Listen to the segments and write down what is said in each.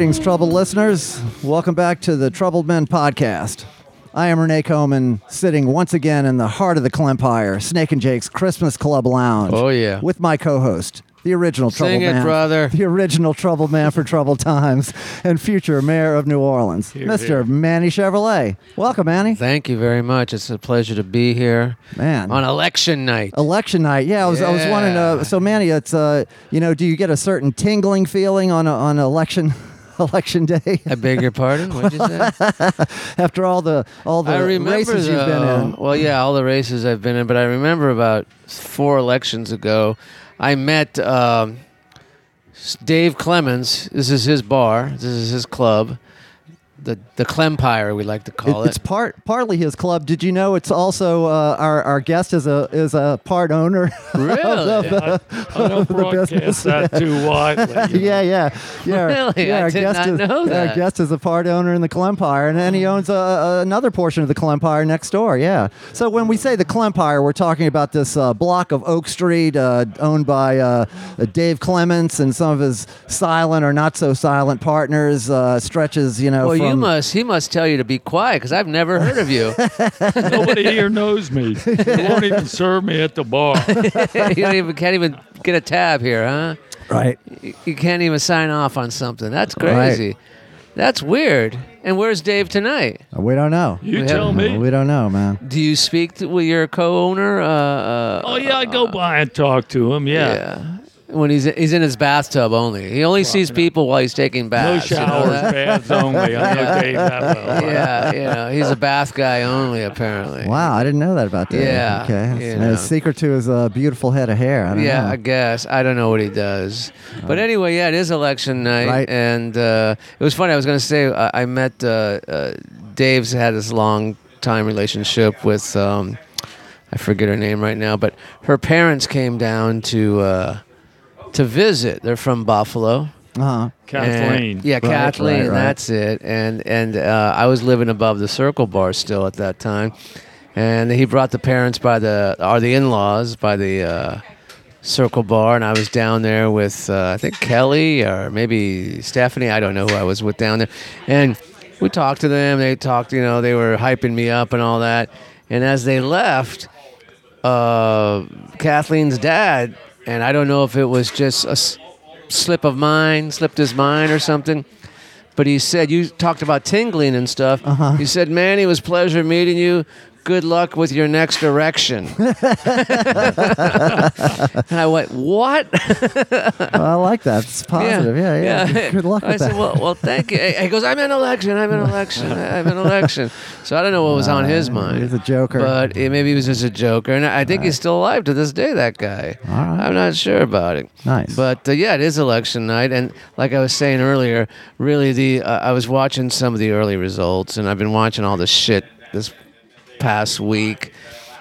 Greetings, troubled listeners. Welcome back to the Troubled Men podcast. I am Renee Coman, sitting once again in the heart of the Clempire, Snake and Jake's Christmas Club Lounge. Oh, yeah. With my co-host, the original Sing troubled it, man, brother. the original troubled man for troubled times, and future mayor of New Orleans, Mr. here. Manny Chevrolet. Welcome, Manny. Thank you very much. It's a pleasure to be here Man. on election night. Election night, yeah. I was, I was wondering. Uh, so, Manny, it's uh, you know, do you get a certain tingling feeling on a, on election election day I beg your pardon. What'd you say? after all the all the I remember races you've been in? Well, yeah, all the races I've been in, but I remember about four elections ago, I met um, Dave Clements. This is his bar. This is his club, the the Clempire we like to call It- it's part partly his club. Did you know it's also uh, our our guest is a is a part owner? Really? I, I don't business. broadcast that too widely. yeah, yeah, yeah. Really? Yeah, I our did guest not is, know Our guest is a part owner in the Clempire, and then he owns a, a, another portion of the Clempire next door. Yeah. So when we say the Clempire, we're talking about this uh, block of Oak Street, uh, owned by uh, uh, Dave Clements and some of his silent or not so silent partners. Uh, stretches, you know. well, you must. He must tell you to be quiet because I've never heard of you. Nobody here knows me. They won't even serve me at the bar. you don't even can't even get a tab here, huh? Right. You- You can't even sign off on something. That's Right. crazy. That's weird. And where's Dave tonight? We don't know. You We tell have- me. We don't know, man. Do you speak to, with your co-owner? Uh, uh, Oh yeah, I go by and talk to him. Yeah. yeah. When he's he's in his bathtub only. He only sees people while he's taking No baths. you know showers, that? baths only. I know Dave that well. yeah, you know, he's a bath guy only apparently. Wow, I didn't know that about Dave. Yeah, Okay. you And his secret to his uh, beautiful head of hair. I don't Yeah, know. I guess I don't know what he does, but anyway, yeah, it is election night, Right. and uh, it was funny. I was going to say I, I met uh, uh, Dave's had this long time relationship with um, I forget her name right now, but her parents came down to uh, to visit. They're from Buffalo. Uh-huh. Kathleen. And- yeah, Right, Kathleen. right, right. That's it. And and uh, I was living above the Circle Bar still at that time, and he brought the parents by the or the in-laws by the uh, Circle Bar, and I was down there with uh, I think Kelly or maybe Stephanie. I don't know who I was with down there, and we talked to them. They talked, you know, they were hyping me up and all that. And as they left, uh, Kathleen's dad, and I don't know if it was just a s- slip of mine, slipped his mind or something. But he said, You talked about tingling and stuff. Uh-huh. He said, Man, it was a pleasure meeting you. Good luck with your next erection. and I went, What? Well, I like that. It's positive. Yeah, yeah. Good luck I with said, that. well, well, thank you. He goes, I'm in election. I'm in election. I'm in election. So I don't know what was on his mind. He's a joker. But it, maybe he was just a joker. And I think he's still alive to this day, that guy. All right. I'm not sure about it. Nice. But uh, yeah, it is election night. And like I was saying earlier, really, the uh, I was watching some of the early results, and I've been watching all the shit this past week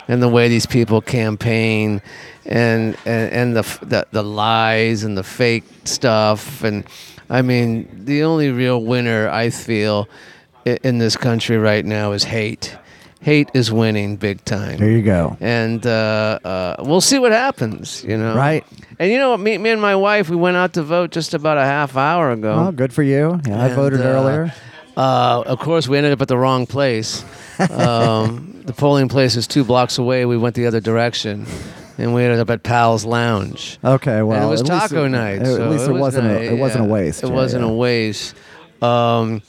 and the way these people campaign and and, and the, the the lies and the fake stuff and I mean the only real winner I feel in this country right now is hate. Hate is winning big time there you go. and uh, uh, we'll see what happens. You know, Right. And you know what? Me, me and my wife, we went out to vote just about a half hour ago. Oh, good for you. Yeah, I And, voted uh, earlier. Uh, of course, we ended up at the wrong place. Um, the polling place is two blocks away. We went the other direction, and we ended up at Pal's Lounge. Okay, well, and it was taco it- night. At so least it, was wasn't. A, it wasn't a waste. It yeah, wasn't yeah. a waste. Um,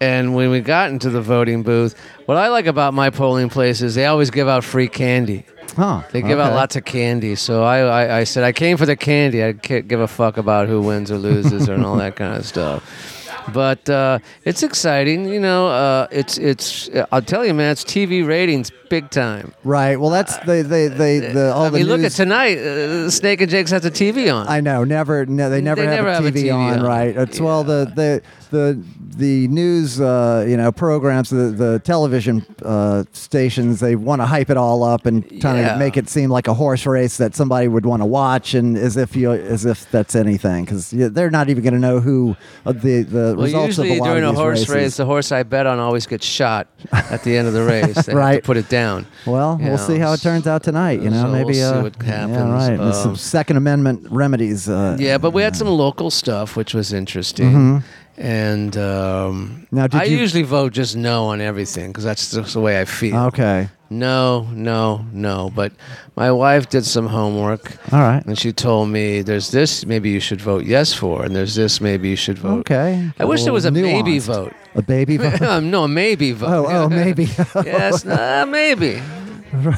and when we got into the voting booth, what I like about my polling place is they always give out free candy. Huh. They give out lots of candy. So I, I, I said, I came for the candy. I can't give a fuck about who wins or loses and all that kind of stuff. But uh, it's exciting, you know. Uh, it's it's. I'll tell you, man. It's TV ratings big time. Right. Well, that's they they they the all I the mean, look at tonight. Uh, Snake and Jake's has a TV on. I know. Never. No, they never, They have, never a have a TV, TV on, on. Right. It's well the the the the news uh, you know programs the the television uh, stations they want to hype it all up and kind of Yeah. make it seem like a horse race that somebody would want to watch and as if you as if that's anything because they're not even going to know who uh, the the well, results of usually a lot during of a these horse races. race, the horse I bet on always gets shot at the end of the race. They have Right. to put it down. Well, You we'll know, see how it turns out tonight. You know, so maybe we'll see uh, what Yeah, right. There's some Um, Second Amendment remedies. Uh, Yeah, but we had some local stuff, which was interesting. And um, Now, did I you- usually vote just no on everything because that's just the way I feel. Okay. No, no, no. But my wife did some homework. All right. And she told me there's this maybe you should vote yes for, and there's this maybe you should vote. Okay. I wish there was a maybe Nuanced. vote. A baby vote. um, no, a maybe vote. oh, oh, maybe. yes, uh, maybe.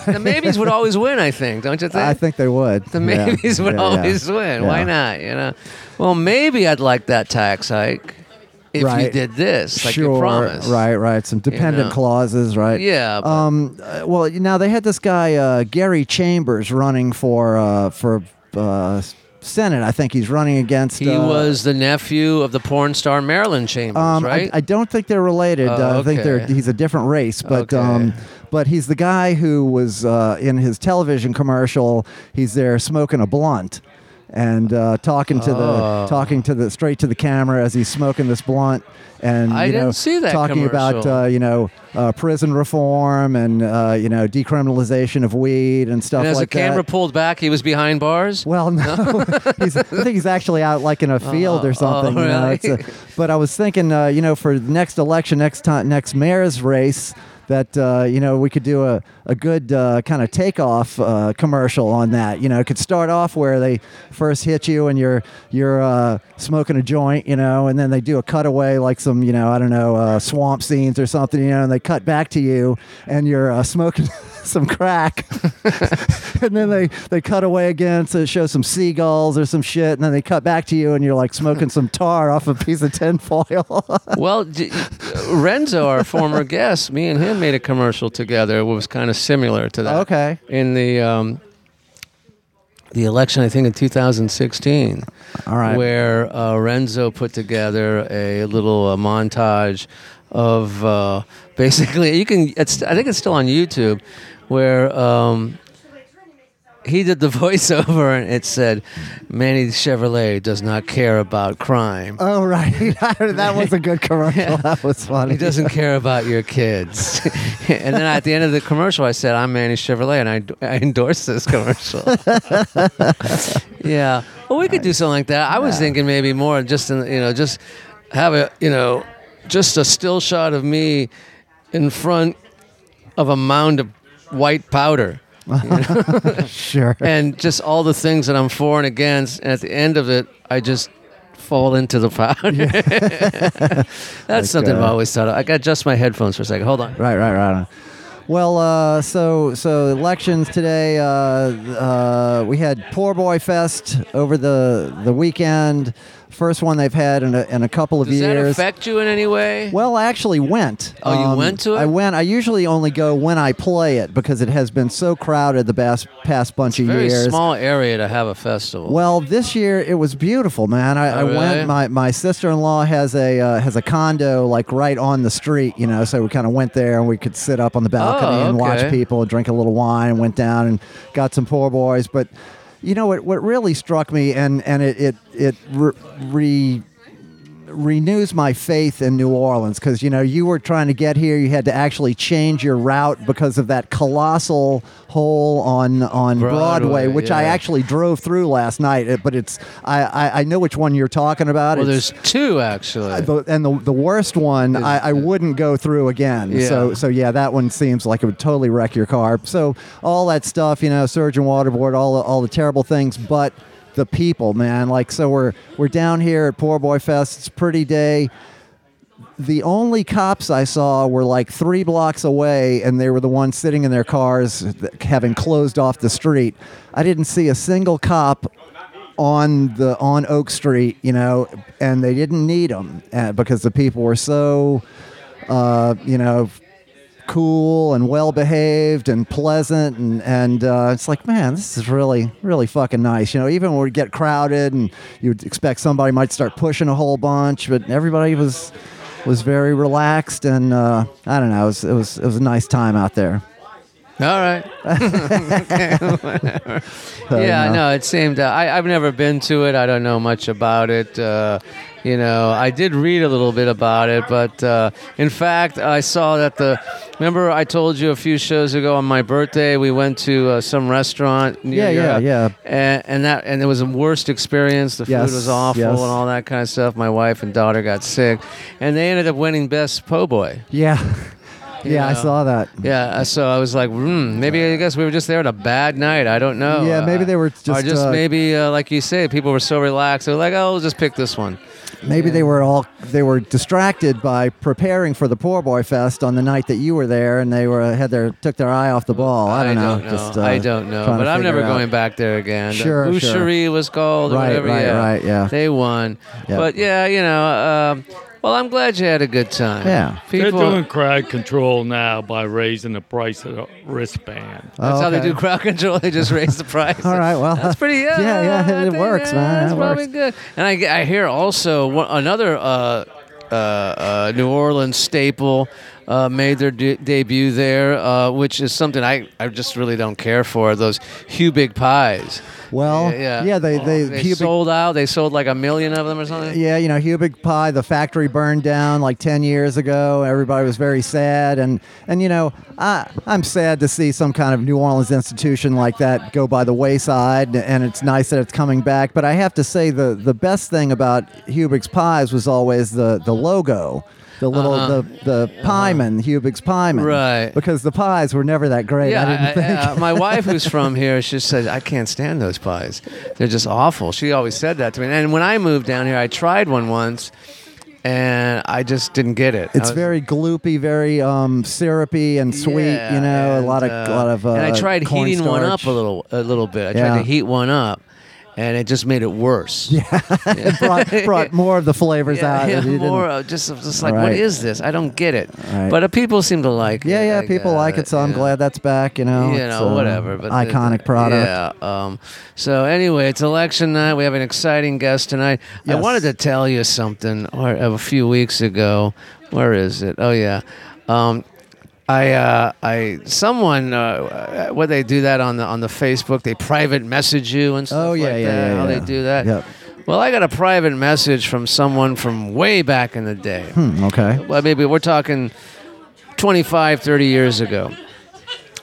The maybes would always win, I think, don't you think? I think they would. the Yeah. maybes would Yeah, yeah. always win. Why not? You know. Well, maybe I'd like that tax hike if you did this, like sure. you promised. Right, right. Some dependent know. clauses, right? Yeah. but- Um. Well, now they had this guy uh, Gary Chambers running for uh, for uh, Senate. I think he's running against. he uh, was the nephew of the porn star Marilyn Chambers, Um, right? I, I don't think they're related. Uh, I think they're he's a different race, but Okay. um, but he's the guy who was uh, in his television commercial. He's there smoking a blunt and uh, talking to Oh. the talking to the straight to the camera as he's smoking this blunt. And I you know, didn't see that talking about commercial. uh, you know uh, prison reform and uh, you know decriminalization of weed and stuff and as like the camera pulled back, he was behind bars. Well, no, he's, I think he's actually out like in a field Oh, or something. oh, you know, really? it's a- but I was thinking, uh, you know, for the next election, next time, next mayor's race, that uh, you know we could do a a good uh, kind of takeoff uh, commercial on that. You know, it could start off where they first hit you and you're you're uh, smoking a joint, you know, and then they do a cutaway like some you know I don't know uh, swamp scenes or something, you know, and they cut back to you and you're uh, smoking. some crack and then they they cut away again to show some seagulls or some shit and then they cut back to you and you're like smoking some tar off a piece of tinfoil Well, J- Renzo, our former guest, me and him made a commercial together. It was kind of similar to that. okay In the um, the election, I think in 2016, all right where uh, Renzo put together a little uh, montage of uh, basically you can. It's I think it's still on YouTube, where. Um, he did the voiceover and it said, Manny Chevrolet does not care about crime. oh right that was a good commercial that was funny He doesn't care about your kids. and then at the end of the commercial, I said, "I'm Manny Chevrolet, and I, I endorse this commercial." yeah. Well, we could do something like that. I was thinking maybe more just in, you know just have a you know just a still shot of me in front of a mound of white powder. sure and just all the things that I'm for and against. And at the end of it, I just fall into the powder. That's something I've uh, always thought of. I got to adjust my headphones for a second. Hold on. Right, right, right. Well, uh, so so elections today. Uh, uh, we had Poor Boy Fest over the the weekend. First one they've had in a, in a couple of years. Does that affect you in any way? well, I actually went. Um, Oh, you went to it? I went. I usually only go when I play it because it has been so crowded the past past bunch of years. Small area to have a festival. Well, this year it was beautiful, man. I, I Oh, really? went. My, my sister in law has a uh, has a condo like right on the street, you know. So we kind of went there and we could sit up on the balcony Oh, and watch okay. people, drink a little wine, and went down and got some poor boys. But you know what? What really struck me and and it it it re. re renews my faith in New Orleans because you know you were trying to get here you had to actually change your route because of that colossal hole on on Broadway, Broadway, which I actually drove through last night but it's I, I I know which one you're talking about well, It's- there's two actually. the, and the, the worst one I, I wouldn't go through again. Yeah. So so yeah, that one seems like it would totally wreck your car. So all that stuff, you know, Sewerage and Water Board, all the, all the terrible things, but the people, man. Like so we're we're down here at Poor Boy Fest. It's pretty day. The only cops I saw were like three blocks away, and they were the ones sitting in their cars, having closed off the street. I didn't see a single cop on the on Oak Street, you know, and they didn't need them uh, because the people were so, uh, you know, cool and well behaved and pleasant, and and uh, it's like, man, this is really really fucking nice, you know. Even when we get crowded and you'd expect somebody might start pushing a whole bunch, but everybody was was very relaxed, and uh, I don't know, it was it was it was a nice time out there. All right. okay, whatever. yeah, no. it seemed. Uh, I, I've never been to it. I don't know much about it. Uh, you know, I did read a little bit about it, but uh, in fact, I saw that the. Remember, I told you a few shows ago on my birthday, we went to uh, some restaurant. Near Yeah, your- yeah, yeah. And, and that and it was the worst experience. The Yes, food was awful yes. and all that kind of stuff. My wife and daughter got sick, and they ended up winning best po' boy. Yeah. Yeah, I saw that. Yeah, uh, so I was like, hmm, maybe I guess we were just there on a bad night. I don't know. Yeah, maybe Uh, they were just. or just, uh, maybe uh, like you say, people were so relaxed. They were like, oh, we'll just pick this one. Maybe they were all they were distracted by preparing for the Poor Boy Fest on the night that you were there, and they were had their took their eye off the ball. I don't know. Just, uh, I don't know. But I'm never out. going back there again. The Sure, sure. Boucherie was called. or Right, whatever, right, yeah. right, yeah. They won. Yeah. But yeah, you know. Um, well, I'm glad you had a good time. Yeah. They're People. doing crowd control now by raising the price of the wristband. That's how they okay. do crowd control. They just raise the price. All right, well, that's pretty. Yeah, yeah, yeah, I it think, works, yeah, man, That's it probably works. good. And I, I hear also one, another uh, uh, uh, New Orleans staple uh, made their de- debut there, uh, which is something I, I just really don't care for. Those Hubig pies. Well, yeah, yeah, they they, They Hubig- sold out. They sold like a million of them or something. Yeah, you know, Hubig Pie, the factory burned down like 10 years ago. Everybody was very sad. And, and you know, I, I'm sad to see some kind of New Orleans institution like that go by the wayside. And it's nice that it's coming back. But I have to say, the, the best thing about Hubig's Pies was always the, the logo. The little Uh-huh. the the pieman, Hubig's pieman, Right. Because the pies were never that great. Yeah, I didn't I- think. uh, my wife, who's from here, she said I can't stand those pies. They're just awful. She always said that to me. And when I moved down here, I tried one once, and I just didn't get it. It's was- very gloopy, very um, syrupy and sweet. Yeah, you know, a and, lot of uh, a lot of. Uh, and I tried heating one up a little, a little bit. I Yeah. tried to heat one up, and it just made it worse. Yeah, it brought, brought more of the flavors yeah, out. yeah, more uh, just, just like what Right. is this? I don't get it. Right. But uh, people seem to like. yeah, it, yeah, yeah, people like it, so I'm glad that's back. You know, you know, uh, whatever. But iconic the- product. Yeah. Um, so anyway, it's election night. We have an exciting guest tonight. I wanted to tell you something or, a few weeks ago. Where is it? Oh yeah. Um, I, uh, I, someone, uh, what they do that on the on the Facebook? They private message you and stuff Oh, yeah, like yeah, that. yeah, How they do that? Yep. Well, I got a private message from someone from way back in the day. Hmm, okay. Well, maybe we're talking 25, 30 years ago.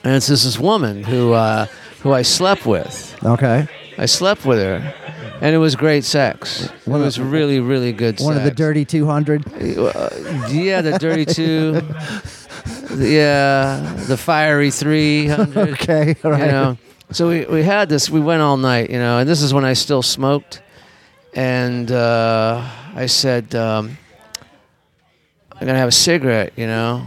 And it's this, this woman who, uh, who I slept with. Okay. I slept with her, and it was great sex. It One of- was really, really good One of the dirty 200. Uh, yeah, the dirty two. yeah, the fiery 300. Okay. All right. You know, so we, we had this. We went all night, you know, and this is when I still smoked. And uh, I said, um, I'm gonna have a cigarette. You know,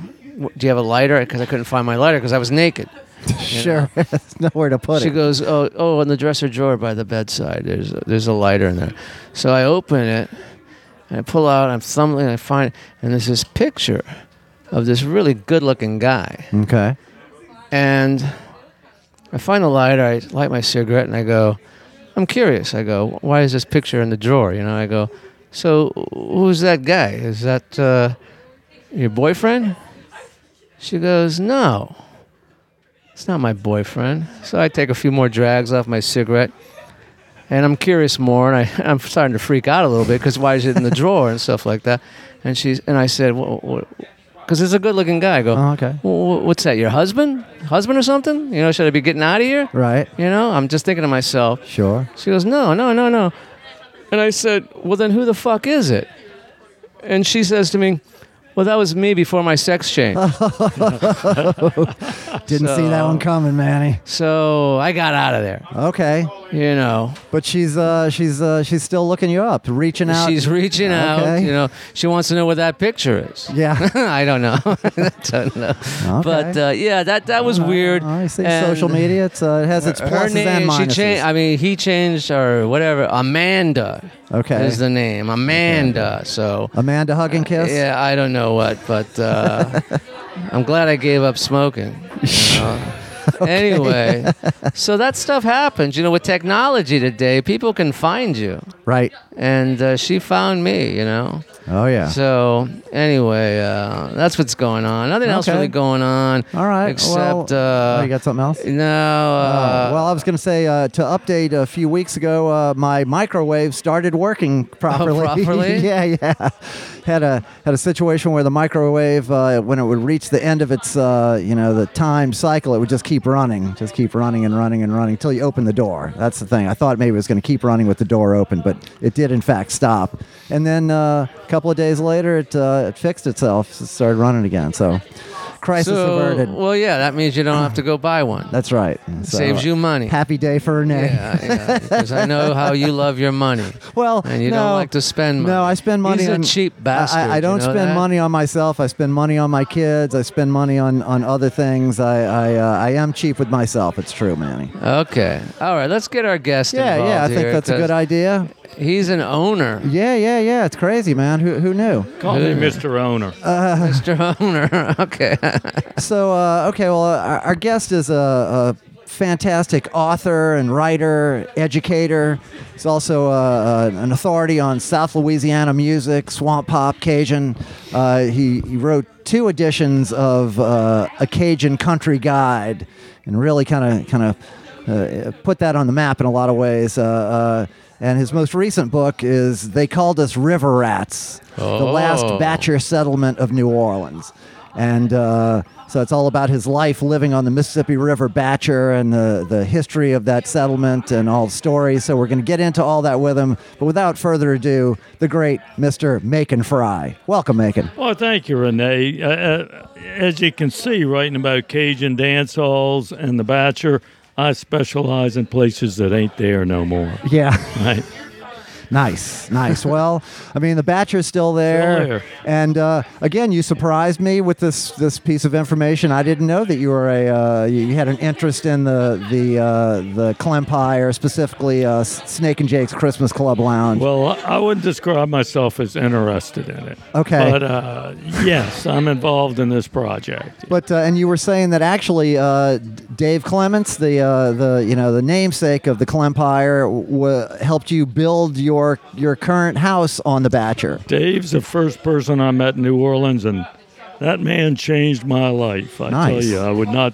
do you have a lighter? Because I couldn't find my lighter because I was naked. sure. There's nowhere to put she it. She goes, oh, oh, in the dresser drawer by the bedside. There's a, there's a lighter in there. So I open it, and I pull out. I'm thumbing, and I find, and there's this picture of this really good-looking guy. Okay. And I find the lighter, I light my cigarette, and I go, I'm curious. I go, why is this picture in the drawer? You know, I go, so who's that guy? Is that uh, your boyfriend? She goes, no, it's not my boyfriend. So I take a few more drags off my cigarette. And I'm curious more, and I, I'm starting to freak out a little bit because why is it in the drawer and stuff like that? And she's and I said, well, because it's a good-looking guy. I go, Oh, okay. what's that? Your husband? Husband or something? You know, should I be getting out of here? Right. You know, I'm just thinking to myself. Sure. She goes, no, no, no, no. And I said, well, then who the fuck is it? And she says to me, well, that was me before my sex change. Didn't see that one coming, Manny. so I got out of there. Okay. You know, But she's uh she's uh she's still looking you up, reaching out. she's reaching out. Okay. You know, she wants to know where that picture is. Yeah. I don't know. I don't know. But uh, yeah, that that was weird. I see And- social media. It's uh, it has its her pluses name, and she minuses. changed. I mean, he changed or whatever. Amanda okay. is the name. Amanda. So Amanda hug and kiss. yeah, I don't know what, but uh, I'm glad I gave up smoking. you know. Anyway, so that stuff happens. You know, with technology today, people can find you, Right. And uh, she found me. You know. Oh yeah. So anyway, uh, that's what's going on. Nothing else Okay. really going on. All right. Except well, uh, oh, you got something else? no. Uh, Uh, well, I was going to say uh, to update a few weeks ago, uh, my microwave started working properly. properly? yeah, yeah. Had a had a situation where the microwave, uh, when it would reach the end of its, uh, you know, the time cycle, it would just keep running, just keep running and running and running until you open the door. That's the thing. I thought maybe it was going to keep running with the door open, but it did in fact stop. And then uh, a couple of days later, it uh, it fixed itself, it started running again. So, crisis so, averted. well, yeah, that means you don't have to go buy one. That's right. So, Saves you money. Happy day for Renee. Yeah, yeah, because I know how you love your money. Well, And you no, don't like to spend money. No, I spend money He's a on cheap I- bastard, I, I don't know spend that? money on myself. I spend money on my kids. I spend money on, on other things. I I, uh, I am cheap with myself. It's true, Manny. Okay. All right. Let's get our guest Yeah, involved yeah. I think that's a good idea. He's an owner, Yeah, yeah, yeah. It's crazy, man. Who who knew? Call me Mr. Owner. Mr. Owner. okay. So uh, okay, well, our, our guest is a, a fantastic author and writer, educator. He's also uh, uh, an authority on South Louisiana music, swamp pop, Cajun. Uh, he he wrote two editions of uh, a Cajun country guide, and really kind of kind of uh, put that on the map in a lot of ways. And his most recent book is "They Called Us River Rats: The Last Oh. Batture Settlement of New Orleans." And uh, so it's all about his life living on the Mississippi River Batture and the, the history of that settlement and all the stories. So we're going to get into all that with him. But without further ado, the great Mr. Macon Fry. Welcome, Macon. Well, thank you, Renee. Uh, uh, as you can see, writing about Cajun dance halls and the Batture, I specialize in places that ain't there no more. Yeah. Right? Nice, nice. Well, I mean, the Batture's still there, Still there. and uh, again, you surprised me with this this piece of information. I didn't know that you were a uh, you had an interest in the the uh, the Clempire, specifically uh, Snake and Jake's Christmas Club Lounge. Well, I wouldn't describe myself as interested in it. Okay. But uh, yes, I'm involved in this project. But uh, and you were saying that actually uh, Dave Clements, the uh, the you know the namesake of the Clempire, w- helped you build your your current house on the Batture. Dave's the first person I met in New Orleans, and that man changed my life. I Nice. tell you, I would not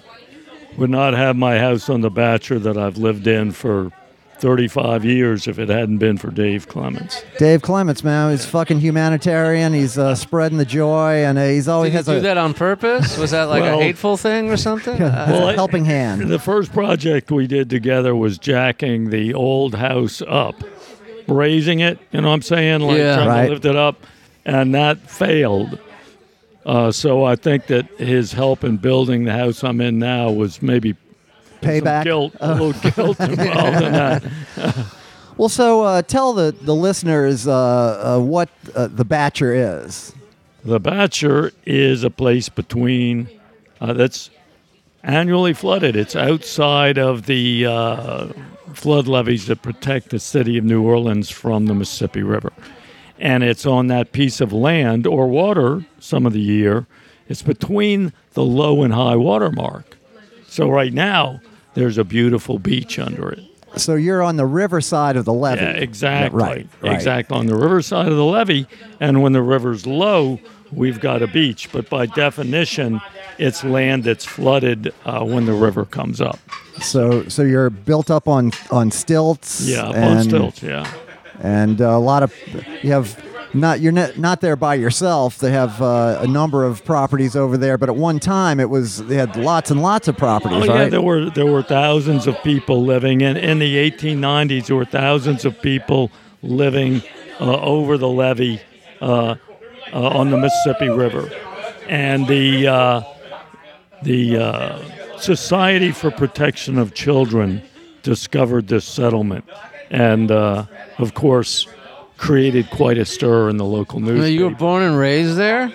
would not have my house on the Batture that I've lived in for 35 years if it hadn't been for Dave Clements. Dave Clements, man, he's fucking humanitarian. He's uh, spreading the joy, and uh, he's always Did you has do a, that on purpose? Was that like Well- a hateful thing or something? Well, a I- helping hand. The first project we did together was jacking the old house up, raising it. You know what I'm saying? Like Yeah. trying Right. to lift it up, and that failed. Uh, so I think that his help in building the house I'm in now was maybe Payback. guilt, a little guilt involved in that. Well, so uh, tell the the listeners uh, uh, what uh, the Batture is. The Batture is a place between uh, that's annually flooded. It's outside of the uh, flood levees that protect the city of New Orleans from the Mississippi River. And it's on that piece of land or water some of the year. It's between the low and high water mark. So right now, there's a beautiful beach under it. So you're on the riverside of the levee. Yeah, exactly. Right, right. Exactly. On the riverside of the levee. And when the river's low, we've got a beach. But by definition, it's land that's flooded uh, when the river comes up. So so you're built up on on stilts. Yeah, up on and, stilts. Yeah. and uh, a lot of you have not you're not, not there by yourself. They have uh, a number of properties over there, but at one time it was they had lots and lots of properties, Oh yeah, right? there were there were thousands of people living in in the 1890s. There were thousands of people living uh, over the levee uh, uh, on the Mississippi River, and the uh, the uh, Society for Protection of Children discovered this settlement, and uh, of course created quite a stir in the local news. you were born and raised there?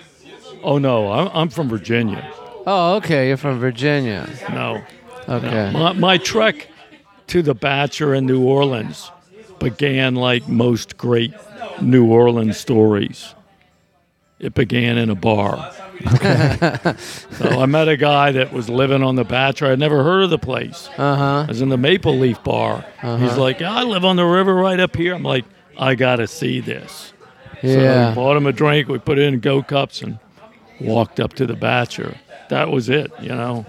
oh no, I'm, I'm from Virginia. Oh, okay. You're from Virginia. No. Okay. My, my trek to the Batture in New Orleans began like most great New Orleans stories. It began in a bar. so I met a guy that was living on the Batture. I'd never heard of the place. Uh huh. I was in the Maple Leaf Bar. He's like, I live on the river right up here. I'm like, I got to see this. So Yeah. we bought him a drink. We put it in go cups and walked up to the Batture. That was it, you know.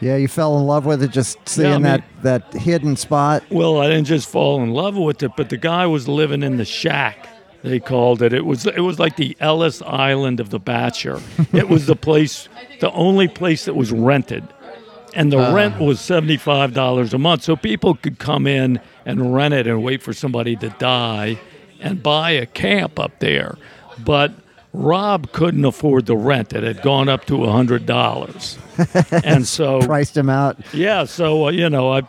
Yeah, you fell in love with it just seeing mean- that that hidden spot. Well, I didn't just fall in love with it, but the guy was living in the shack. They called it. It was it was like the Ellis Island of the Batture. it was the place, the only place that was rented, and the rent was seventy five dollars a month. So people could come in and rent it and wait for somebody to die, and buy a camp up there. But Rob couldn't afford the rent. It had gone up to hundred dollars, and so Priced him out. yeah, so uh, you know, I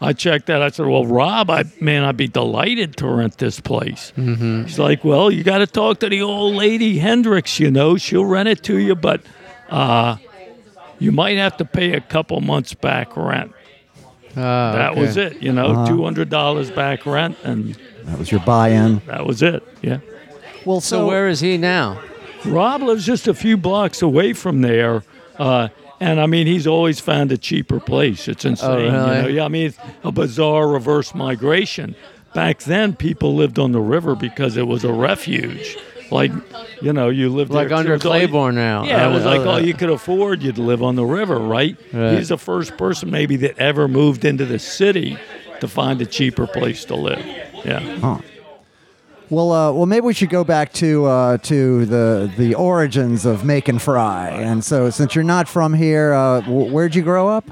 I checked that. I said, "Well, Rob, I man, I'd be delighted to rent this place." Mm-hmm. He's like, "Well, you got to talk to the old lady Hendricks. You know, she'll rent it to you, but uh, you might have to pay a couple months back rent." Ah, That okay. was it. You know, Uh-huh. two hundred dollars back rent, and That was your buy-in. that was it. Yeah. Well, So where is he now? Rob lives just a few blocks away from there. Uh, and I mean, he's always found a cheaper place. It's insane. you really? know? Yeah, I mean, it's a bizarre reverse migration. Back then, people lived on the river because it was a refuge. Like, you know, you lived Like there- under it was you- now. Yeah, it was Uh, like uh, all you could afford. You'd live on the river, right? Right. He's the first person maybe that ever moved into the city to find a cheaper place to live. Yeah. Well, uh, well, maybe we should go back to uh, to the the origins of Macon Fry. And so, since you're not from here, uh, w- where'd you grow up?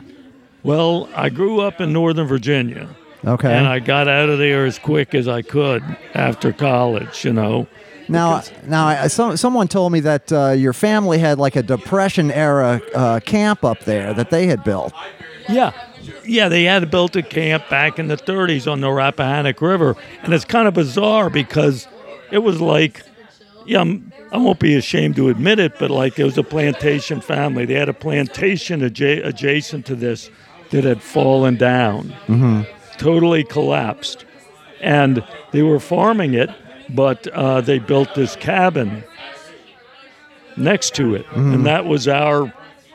Well, I grew up in Northern Virginia. Okay. And I got out of there as quick as I could after college, you know. now, now, I, some, someone told me that uh, your family had like a Depression era uh, camp up there that they had built. Yeah. Yeah, they had built a camp back in the 30s on the Rappahannock River. And it's kind of bizarre because it was like, yeah, I'm, I won't be ashamed to admit it, but like it was a plantation family. They had a plantation adja- adjacent to this that had fallen down, totally collapsed. And they were farming it, but uh, they built this cabin next to it. And that was our,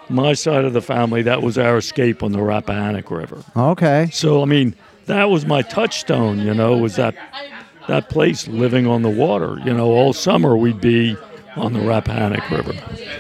my side of the family, that was our escape on the Rappahannock River. Okay. So I mean, that was my touchstone. You know, was that that place living on the water. You know, all summer we'd be on the Rappahannock River.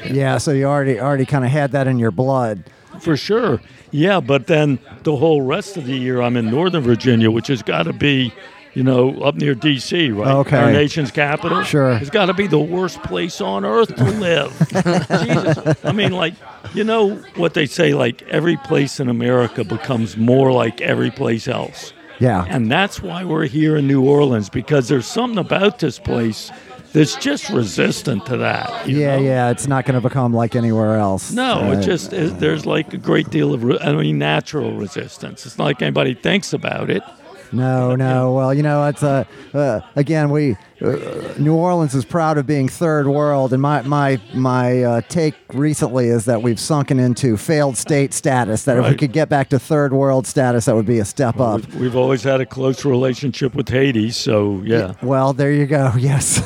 Yeah. So you already already kind of had that in your blood. For sure. Yeah, but then the whole rest of the year I'm in Northern Virginia, which has got to be, you know, up near D.C., right? Okay. Our nation's capital. Sure. It's got to be the worst place on earth to live. Jesus. I mean, like, you know what they say, like, every place in America becomes more like every place else. Yeah. And that's why we're here in New Orleans because there's something about this place that's just resistant to that. you yeah, know? yeah. It's not going to become like anywhere else. No, Uh, it just is, there's like a great deal of, I mean, natural resistance. It's not like anybody thinks about it. No, no. Well, you know, it's uh, uh, again, we uh, New Orleans is proud of being third world, and my my my uh, take recently is that we've sunken into failed state status. That if we Right. could get back to third world status, that would be a step up. We've, we've always had a close relationship with Haiti, so yeah. Well, there you go. Yes.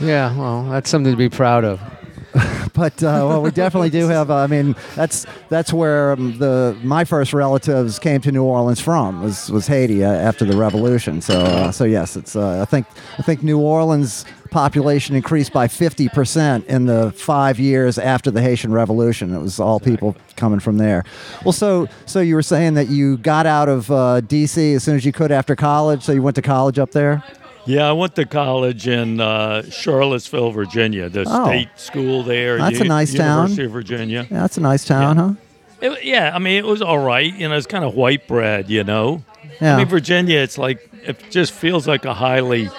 Yeah, well, that's something to be proud of. But uh, well, we definitely do have. Uh, I mean, that's that's where um, the my first relatives came to New Orleans from was was Haiti uh, after the revolution. So uh, so yes, it's. Uh, I think I think New Orleans population increased by fifty percent in the five years after the Haitian Revolution. It was all people coming from there. Well, so so you were saying that you got out of uh, D.C. as soon as you could after college. So you went to college up there. Yeah, I went to college in uh, Charlottesville, Virginia, the Oh. state school there. That's a nice town. University of Virginia. Yeah, that's a nice town, huh? It, yeah, I mean, it was all right. You know, it's kind of white bread, you know? Yeah. I mean, Virginia, it's like, it just feels like a highly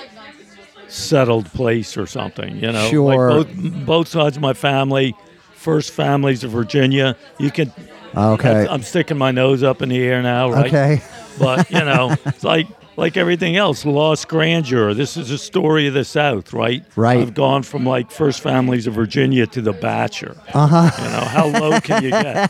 settled place or something, you know? Sure. Like both, both sides of my family, first families of Virginia. You can, Okay. I'm sticking my nose up in the air now, right? Okay. But, you know, it's like, like everything else, lost grandeur. This is a story of the South, right? Right. I've gone from like first families of Virginia to the Batture. Uh huh. You know, how low can you get?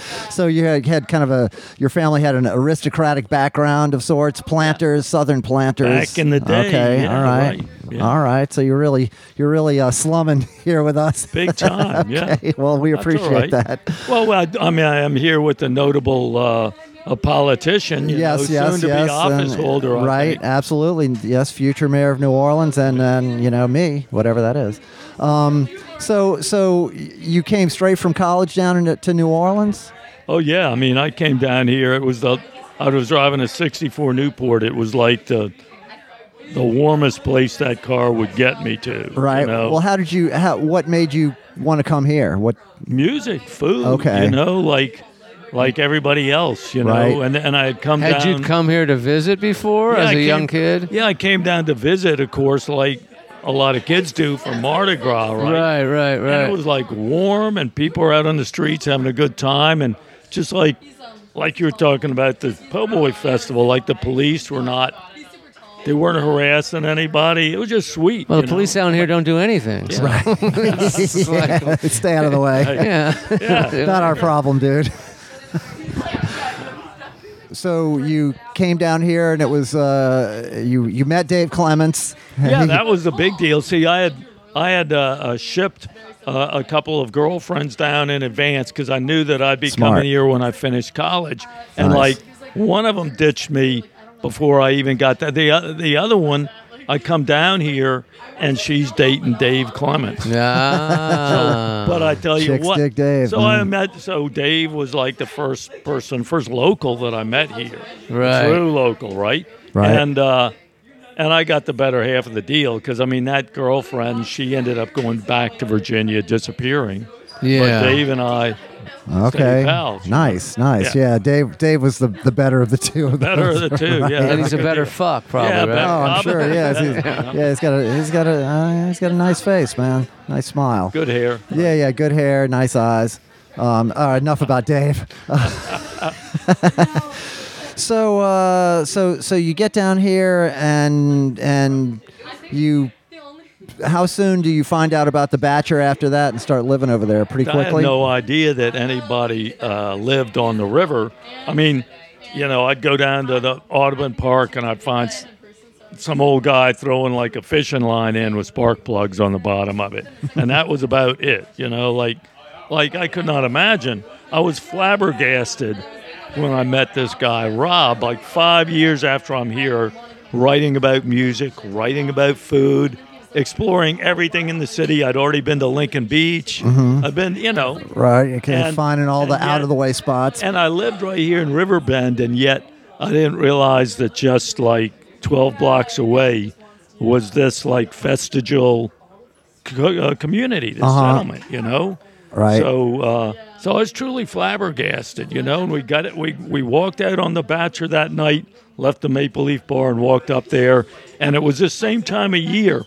So you had, had kind of a your family had an aristocratic background of sorts, planters, southern planters. Back in the day, Okay, yeah, all right, right, yeah. all right. So you're really you're really uh, slumming here with us. Big time, yeah. Well, we That's appreciate right. that. Well, I, I mean, I am here with the notable uh, a politician, you yes, know, yes, yes. be office and- holder. Right, absolutely. Yes, future mayor of New Orleans, and then you know me, whatever that is. Um, so, so you came straight from college down into, to New Orleans. Oh yeah, I mean, I came down here. It was the I was driving a '64 Newport. It was like the the warmest place that car would get me to. Right. You know? Well, how did you? How, what made you want to come here? What? music, food. Okay. You know, like like everybody else. You know, Right. and and I had come Had down. you come here to visit before Yeah, as I a came- young kid? Yeah, I came down to visit, of course, like a lot of kids do for Mardi Gras, right? Right, right, And it was like warm, and people were out on the streets having a good time, and just like like you were talking about the Po' Boy Festival, like the police were not, they weren't harassing anybody. It was just sweet. well, you the police down here don't do anything. so- Yeah, stay out of the way. Yeah. Yeah. Not our problem, dude. So you came down here, and it was uh, you. You met Dave Clements. yeah, that was a big deal. See, I had I had uh, uh, shipped uh, a couple of girlfriends down in advance because I knew that I'd be Smart. coming here when I finished college, and Nice. like one of them ditched me before I even got that. The o- the other one, I come down here and she's dating Dave Clements. Ah. But I tell you Chicks what, dig Dave, so I met. So Dave was like the first person, first local that I met here. Right. True local, right? Right. And uh, and I got the better half of the deal because I mean that girlfriend, she ended up going back to Virginia, disappearing. Yeah. But Dave and I, Okay. pals. Nice, nice. Yeah. Yeah. Dave. Dave was the, the better of the two. Of better of those. the two, yeah. and he's a better deal. fuck, probably, Yeah, right? Oh, I'm sure. Yeah. He's, yeah. He's got a. He's got a. Uh, he's got a nice face, man. Nice smile. Good hair. Yeah. Yeah. Good hair. Nice eyes. Um, all right, enough about Dave. so, uh, so, so you get down here, and and you. How soon do you find out about the Batture after that and start living over there? Pretty quickly? I had no idea that anybody uh, lived on the river. I mean, you know, I'd go down to the Audubon Park and I'd find some old guy throwing like a fishing line in with spark plugs on the bottom of it, and that was about it. You know, like, like I could not imagine. I was flabbergasted when I met this guy, Rob, like five years after I'm here, writing about music, writing about food, exploring everything in the city. I'd already been to Lincoln Beach. I've been, you know, Right. And- finding all the yet- out of the way spots. and I lived right here in Riverbend, and yet I didn't realize that just like 12 blocks away was this like vestigial co- uh, community, this Uh-huh. settlement, you know? Right. So, uh, so I was truly flabbergasted, you know. And we got it. We we walked out on the Batture that night, left the Maple Leaf Bar, and walked up there. And it was the same time of year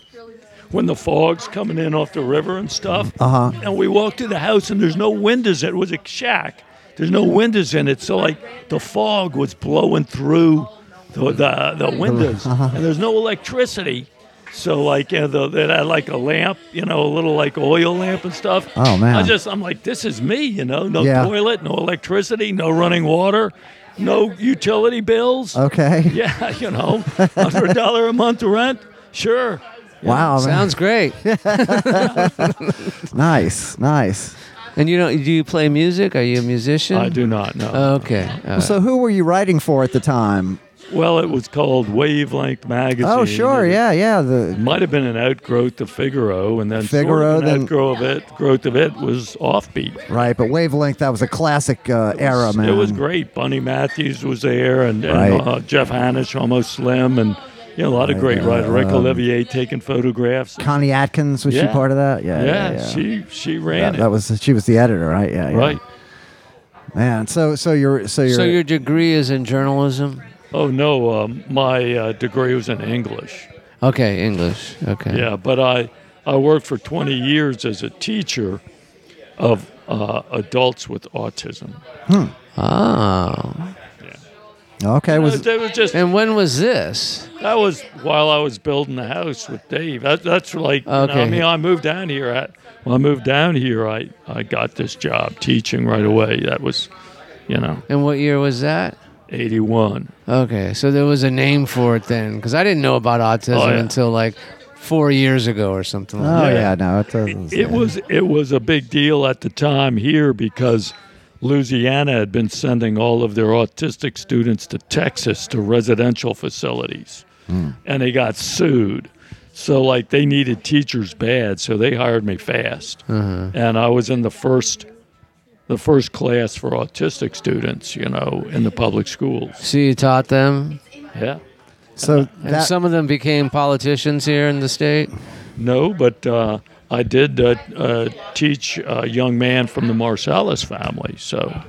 when the fog's coming in off the river and stuff. Uh-huh. And we walked to the house, and there's no windows. It was a shack. There's no windows in it, so like the fog was blowing through the the, the windows, Uh-huh. and there's no electricity. So like uh, the, it had like a lamp, you know, a little like oil lamp and stuff. Oh, man. I just I'm like, this is me, you know, no Yeah. toilet, no electricity, no running water, no utility bills. Okay. Yeah, you know, hundred dollar a month rent, sure. Wow. man. Sounds great. nice. Nice. And you don't? Do you play music? Are you a musician? I do not know. Okay. all right. So who were you writing for at the time? well, it was called Wavelength Magazine. Oh, sure. Yeah. Yeah. The might have been an outgrowth of Figaro, and then Figaro, sort of an then- outgrowth of it, growth of it was offbeat. right, but Wavelength that was a classic uh, era, man. It was great. Bunny Matthews was there, and, and Right. uh, Jeff Hannusch, almost slim, and you know a lot of great writers. Rick um, Olivier taking photographs. Connie Atkins was she part of that? Yeah. yeah, Yeah. yeah. she she ran that, it that was she was the editor, right? Yeah. yeah. right. Man. So so you're so you're So your degree is in journalism? Oh no, um, my uh, degree was in English. Okay, English. Okay. Yeah, but I I worked for 20 years as a teacher of uh, adults with autism. Oh. Okay. Was That was just And when was this? that was while I was building the house with Dave. That, that's like you know, Okay. I mean I moved down here at when I moved down here I I got this job teaching right away. That was you know And what year was that? 81. Okay, so there was a name for it then, because I didn't know about autism Oh, yeah. until like four years ago or something like oh that. yeah, no, it doesn't. It was it was a big deal at the time here because Louisiana had been sending all of their autistic students to Texas to residential facilities, and they got sued. So like they needed teachers bad, so they hired me fast, and I was in the first, the first class for autistic students, you know, in the public schools. So you taught them, Yeah. So and that some of them became politicians here in the state. No, but uh, I did uh, uh, teach a young man from the Marsalis family, so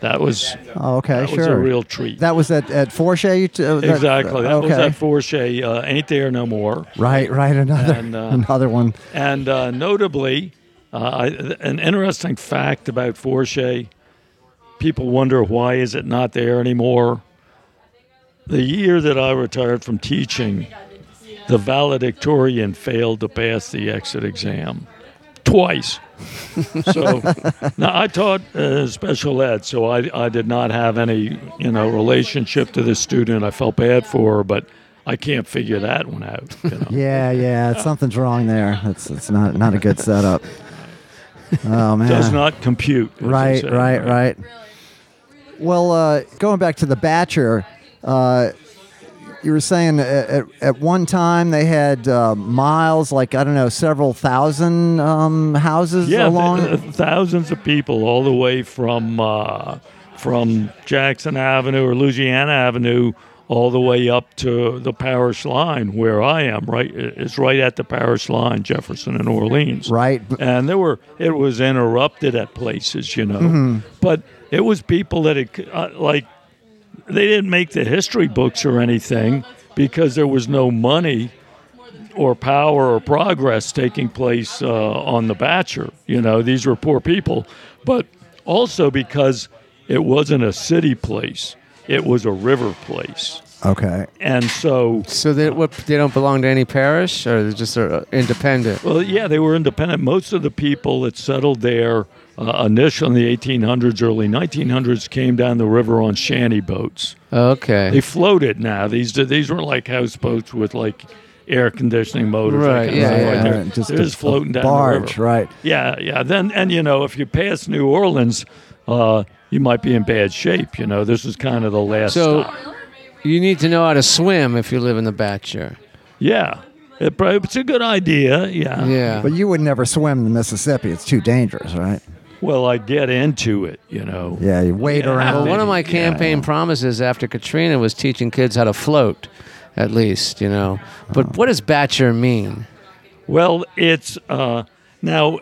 that was oh, okay, that sure. was a real treat. that was at at Fortier. t- uh, that- exactly, that okay. was at Fortier. Uh, ain't there no more? Right, right. Another And, uh, another one. And uh, notably, uh, I, an interesting fact about Fortier. People wonder why is it not there anymore. The year that I retired from teaching, the valedictorian failed to pass the exit exam twice. so now I taught uh, special ed, so I, I did not have any you know relationship to this student. I felt bad for her, but I can't figure that one out. You know? Yeah, yeah. Something's wrong there. It's it's not not a good setup. Oh man. Does not compute. Right, right, right. Well, uh, going back to the Batture, uh, you were saying at, at, at one time they had uh, miles, like I don't know, several thousand um, houses Yeah, along. th- th- thousands of people all the way from uh, from Jackson Avenue or Louisiana Avenue all the way up to the parish line where I am. Right, it's right at the parish line, Jefferson and Orleans. right. and there were it was interrupted at places, you know. Mm-hmm. But it was people that had, uh, like they didn't make the history books or anything because there was no money or power or progress taking place uh, on the Batture. You know, these were poor people, but also because it wasn't a city place; it was a river place, Okay. and so. So they what they don't belong to any parish, or they're just uh, independent. Well, yeah, they were independent. Most of the people that settled there uh, initially in the 1800s, early 1900s, came down the river on shanty boats. Okay. They floated now. These these weren't like houseboats with like air conditioning motors. Right, kind of yeah, yeah. like they're, just they're just floating a down barge, the river. right? Yeah, yeah. Then and you know if you pass New Orleans, uh, you might be in bad shape. You know this is kind of the last So- stop. you need to know how to swim if you live in the Batture. Yeah, it, prob- it's a good idea. Yeah. Yeah. But you would never swim the Mississippi. It's too dangerous, right? Well, I get into it. You know. Yeah, you wade Yeah. around. Well, one of my Yeah, campaign promises after Katrina was teaching kids how to float, at least, you know. But what does Batture mean? Well, it's uh, now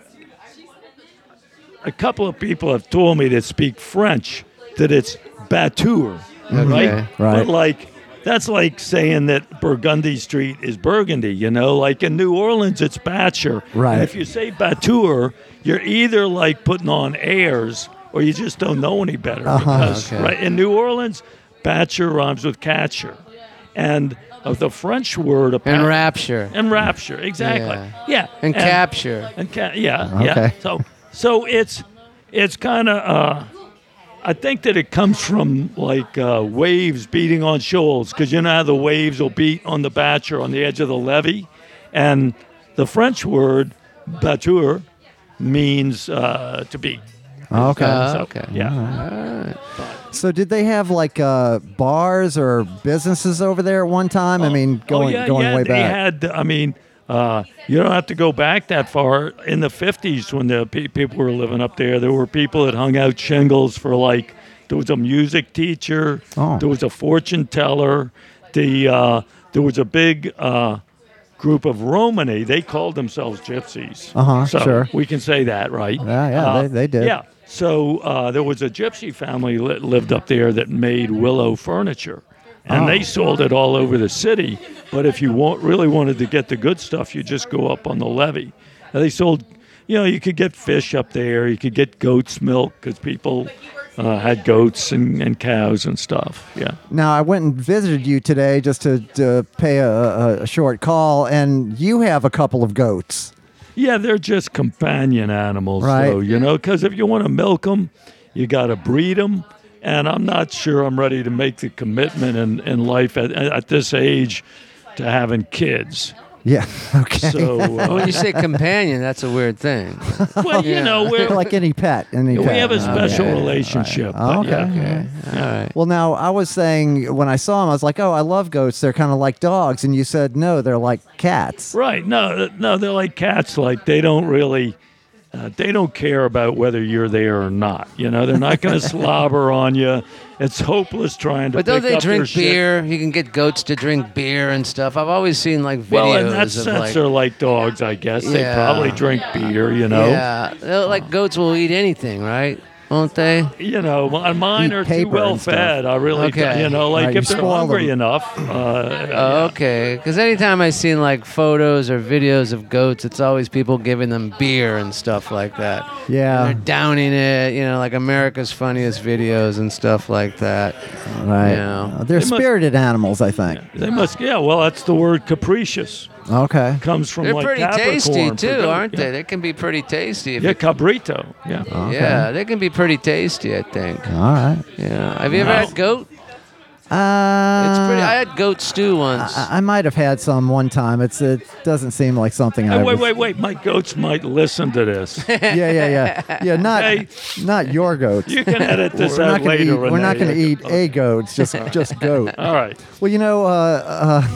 a couple of people have told me that speak French that it's batteur, right? Right. But like that's like saying that Burgundy Street is Burgundy, you know? Like in New Orleans, it's Batture. Right. And if you say batteur, you're either like putting on airs or you just don't know any better. Because, Okay. right in New Orleans, Batture rhymes with catcher, and of the French word And apparently- rapture. and rapture exactly Yeah. yeah, And capture. and ca- yeah Okay. yeah so so it's it's kind of uh I think that it comes from like uh, waves beating on shoals because you know how the waves will beat on the batture on the edge of the levee, and the French word batteur means uh, to beat. Okay. Uh, So, okay. Yeah. So did they have like uh, bars or businesses over there at one time? I mean, going oh, yeah, going yeah, way they back. had. I mean, uh, you don't have to go back that far. In the '50s, when the pe- people were living up there, there were people that hung out shingles for like. There was a music teacher. Oh. There was a fortune teller. The uh, there was a big uh, group of Romany. They called themselves gypsies. Uh-huh, So sure. we can say that, right? Yeah, yeah, Uh, they- they did. Yeah. So uh, there was a gypsy family that lived up there that made willow furniture, and Oh. they sold it all over the city. But if you want, really wanted to get the good stuff, you just go up on the levee. And they sold, you know, you could get fish up there. You could get goat's milk because people uh, had goats and, and cows and stuff. Yeah. Now I went and visited you today just to, to pay a, a, a short call, and you have a couple of goats. Yeah, they're just companion animals, Right. though, you know, because if you want to milk them, you got to breed them. And I'm not sure I'm ready to make the commitment in, in life at, at this age to having kids. Yeah. Okay. So, uh, when you say companion, that's a weird thing. well, you know, we're, like any pet. Any we pet. have a special Okay. relationship. Oh, but yeah. okay. Okay. All right. Well, now I was saying when I saw him, I was like, "Oh, I love goats. They're kind of like dogs," and you said, "No, they're like cats." Right. No, no, they're like cats. Like they don't really, uh, they don't care about whether you're there or not. You know, they're not going to slobber on you. It's hopeless trying to. But don't pick they up their drink shit. beer? You can get goats to drink beer and stuff. I've always seen like videos Well, in that of sense, like, they're like dogs, I guess. They probably drink beer. You know. yeah, they're like goats will eat anything, right? Won't they? You know, mi- mine Eat are too paper well and stuff. fed. I really, Okay. you know, like Right, if you they're spoil hungry them. enough. Uh, yeah. okay. Because anytime I've seen like photos or videos of goats, it's always people giving them beer and stuff like that. Yeah. They're downing it, you know, like America's Funniest Videos and stuff like that. Right. Yeah. Uh, They're They must- spirited animals, I think. They must. Yeah. Well, that's the word capricious. Okay. Comes from They're like pretty Capricorn tasty too, goat. aren't yeah. they? They can be pretty tasty. If Yeah, cabrito. Yeah. Okay. yeah, they can be pretty tasty, I think. All right. Yeah. Have you ever No. had goat? Uh, It's pretty. I had goat stew once. I, I might have had some one time. It's it doesn't seem like something I Hey, wait, would- wait, wait. My goats might listen to this. Yeah, yeah, yeah, yeah. Not Hey. not your goats. You can edit this we're out not gonna later. eat. We're not going to eat a goats. Just just goat. All right. Well, you know, uh, uh,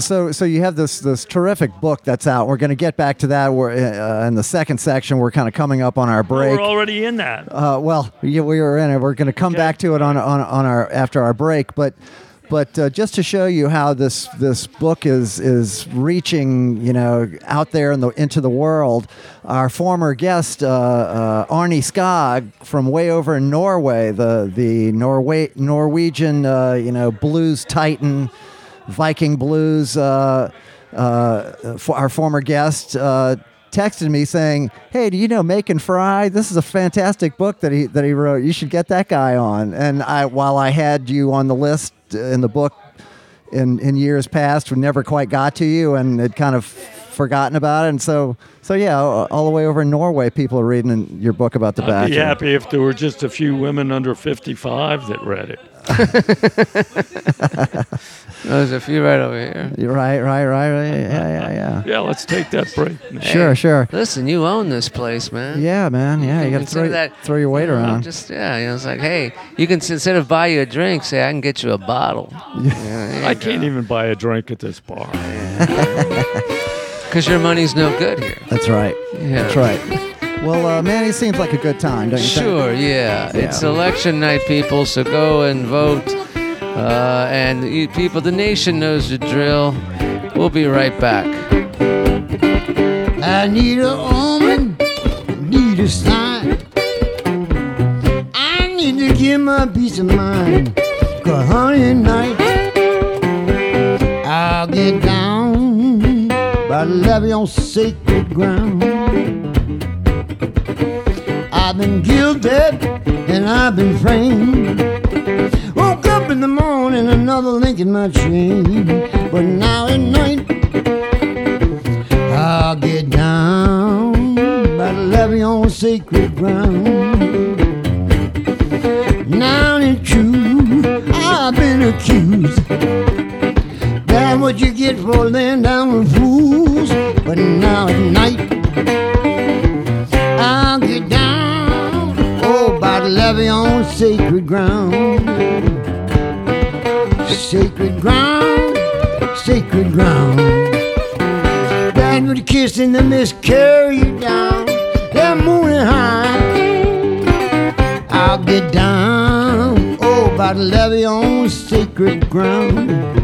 so so you have this this terrific book that's out. We're going to get back to that. We're uh, in the second section. We're kind of coming up on our break. We're already in that. Uh, well, yeah, we were in it. We're going to come Okay. back to it on on on our after our break, but. But uh, just to show you how this this book is is reaching, you know, out there in the into the world, our former guest uh, uh, Arnie Skog from way over in Norway, the the Norway Norwegian, uh, you know, blues titan, Viking blues. Uh, uh, for our former guest uh, texted me saying, "Hey, do you know Macon Fry? This is a fantastic book that he that he wrote. You should get that guy on." And I, while I had you on the list in the book in in years past, we never quite got to you, and had kind of forgotten about it. And so, so yeah, all all the way over in Norway, people are reading your book about the back. I'd be happy if there were just a few women under 55 that read it. There's a few right over here. You're right, right, right, right. Yeah, yeah, yeah. Yeah, let's take that break. Sure, sure. Listen, you own this place, man. Yeah, man. Yeah, you got to throw, that- throw your weight I'm around. Just yeah, you know, it's like, hey, you can instead of buy you a drink, say I can get you a bottle. Yeah, I can't even buy a drink at this bar. Because your money's no good here. That's right. Yeah. That's right. Well, uh, man, it seems like a good time, don't you think? Sure, yeah. It's election night, people, so go and vote. Uh, and you people, the nation knows the drill. We'll be right back. I need a woman, need a sign. I need to get my peace of mind. Cause honey night, I'll get down by love you on sacred ground. I've been guilty and I've been framed. Woke up in the morning, another link in my chain. But now at night, I'll get down by the levee on sacred ground. Now it's true, I've been accused. That's what you get for laying down with fools. But now at night, I'll get down, oh, by the levee on sacred ground. Sacred ground, sacred ground. That would kiss in the mist carry you down. That morning high. I'll get down. Oh, by the levee on sacred ground.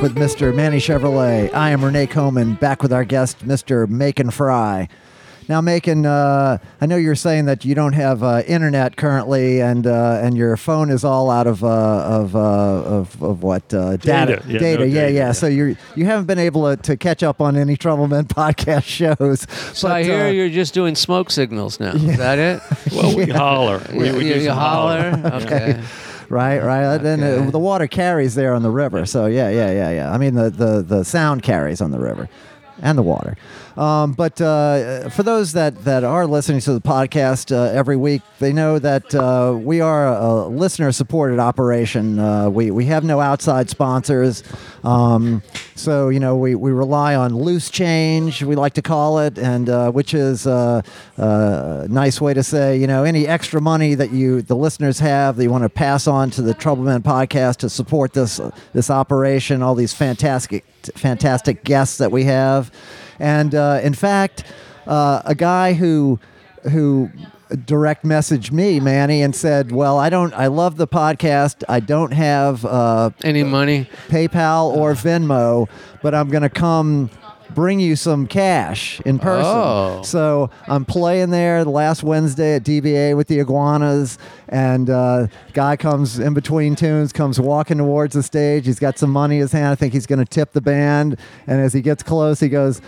Back with Mr. Manny Chevrolet. I am Renee Coman, back with our guest, Mr. Macon Fry. now, Macon, uh, I know you're saying that you don't have uh, internet currently, and uh, and your phone is all out of uh, of, uh, of of what uh, Data. Yeah, no data. yeah, data, yeah. yeah. So you you haven't been able to, to catch up on any Troubleman podcast shows. So but, I hear uh, you're just doing smoke signals now. Is that it? Well, we holler. We, you we you- do you some holler. Okay. Right, right. Then uh, Okay. the water carries there on the river. So yeah, yeah, yeah, yeah. I mean the the, the sound carries on the river, and the water. Um, but uh, for those that, that are listening to the podcast uh, every week, they know that uh, we are a listener supported operation. Uh, we, we have no outside sponsors. Um, so, you know, we, we rely on loose change, we like to call it, and uh, which is uh, a nice way to say, you know, any extra money that you, the listeners have, that you want to pass on to the Troubleman podcast to support this, this operation, all these fantastic, fantastic guests that we have. And uh, in fact, uh, a guy who who direct messaged me, Manny, and said, "Well, I don't. I love the podcast. I don't have uh, Any money? PayPal or Venmo, but I'm going to come." Bring you some cash in person. Oh. So I'm playing there the last Wednesday at DBA with the Iguanas, and uh, guy comes in between tunes, comes walking towards the stage. He's got some money in his hand. I think he's going to tip the band. And as he gets close, he goes,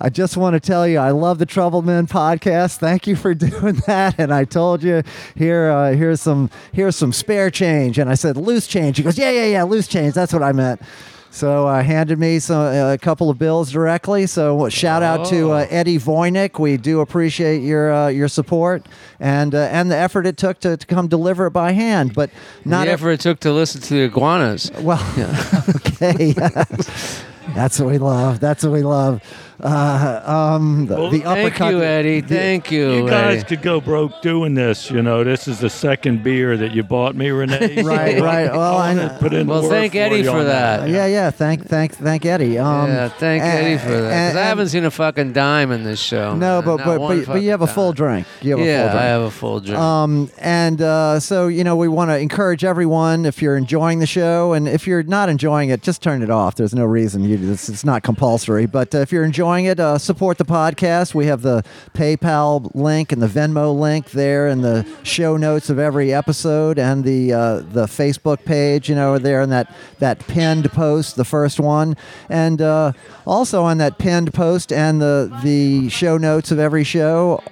I just want to tell you, I love the Trouble Men podcast. Thank you for doing that. And I told you, here, uh, here's some, here's some spare change. And I said loose change. He goes, yeah, yeah, yeah, loose change. That's what I meant. So uh, handed me some, uh, a couple of bills directly. So shout out to uh, Oh. Eddie Voynick. We do appreciate your uh, your support and uh, and the effort it took to, to come deliver it by hand. But not the effort it took to listen to the iguanas. well, okay. That's what we love. That's what we love. Uh, um, the, Well, the Thank you, Eddie. Thank you. You guys Eddie. could go broke doing this. You know, this is the second beer that you bought me, Renee. Right, So right. Well, I wanna know. Put in Well, work thank Eddie for on that. Yeah, yeah. Thank, thank, thank Eddie. Um, yeah, thank and- Eddie for that. 'Cause and- I haven't seen a fucking dime in this show. No, man. but Not but but, but you have a full dime. drink. You have a Yeah, full drink. I have a full drink. Um, and uh, so, you know, we want to encourage everyone if you're enjoying the show, and if you're not enjoying it, just turn it off. There's no reason. You, it's, it's not compulsory. But uh, if you're enjoying it, uh, support the podcast. We have the PayPal link and the Venmo link there in the show notes of every episode, and the uh, the Facebook page, you know, there in that, that pinned post, the first one. And uh, also on that pinned post and the, the show notes of every show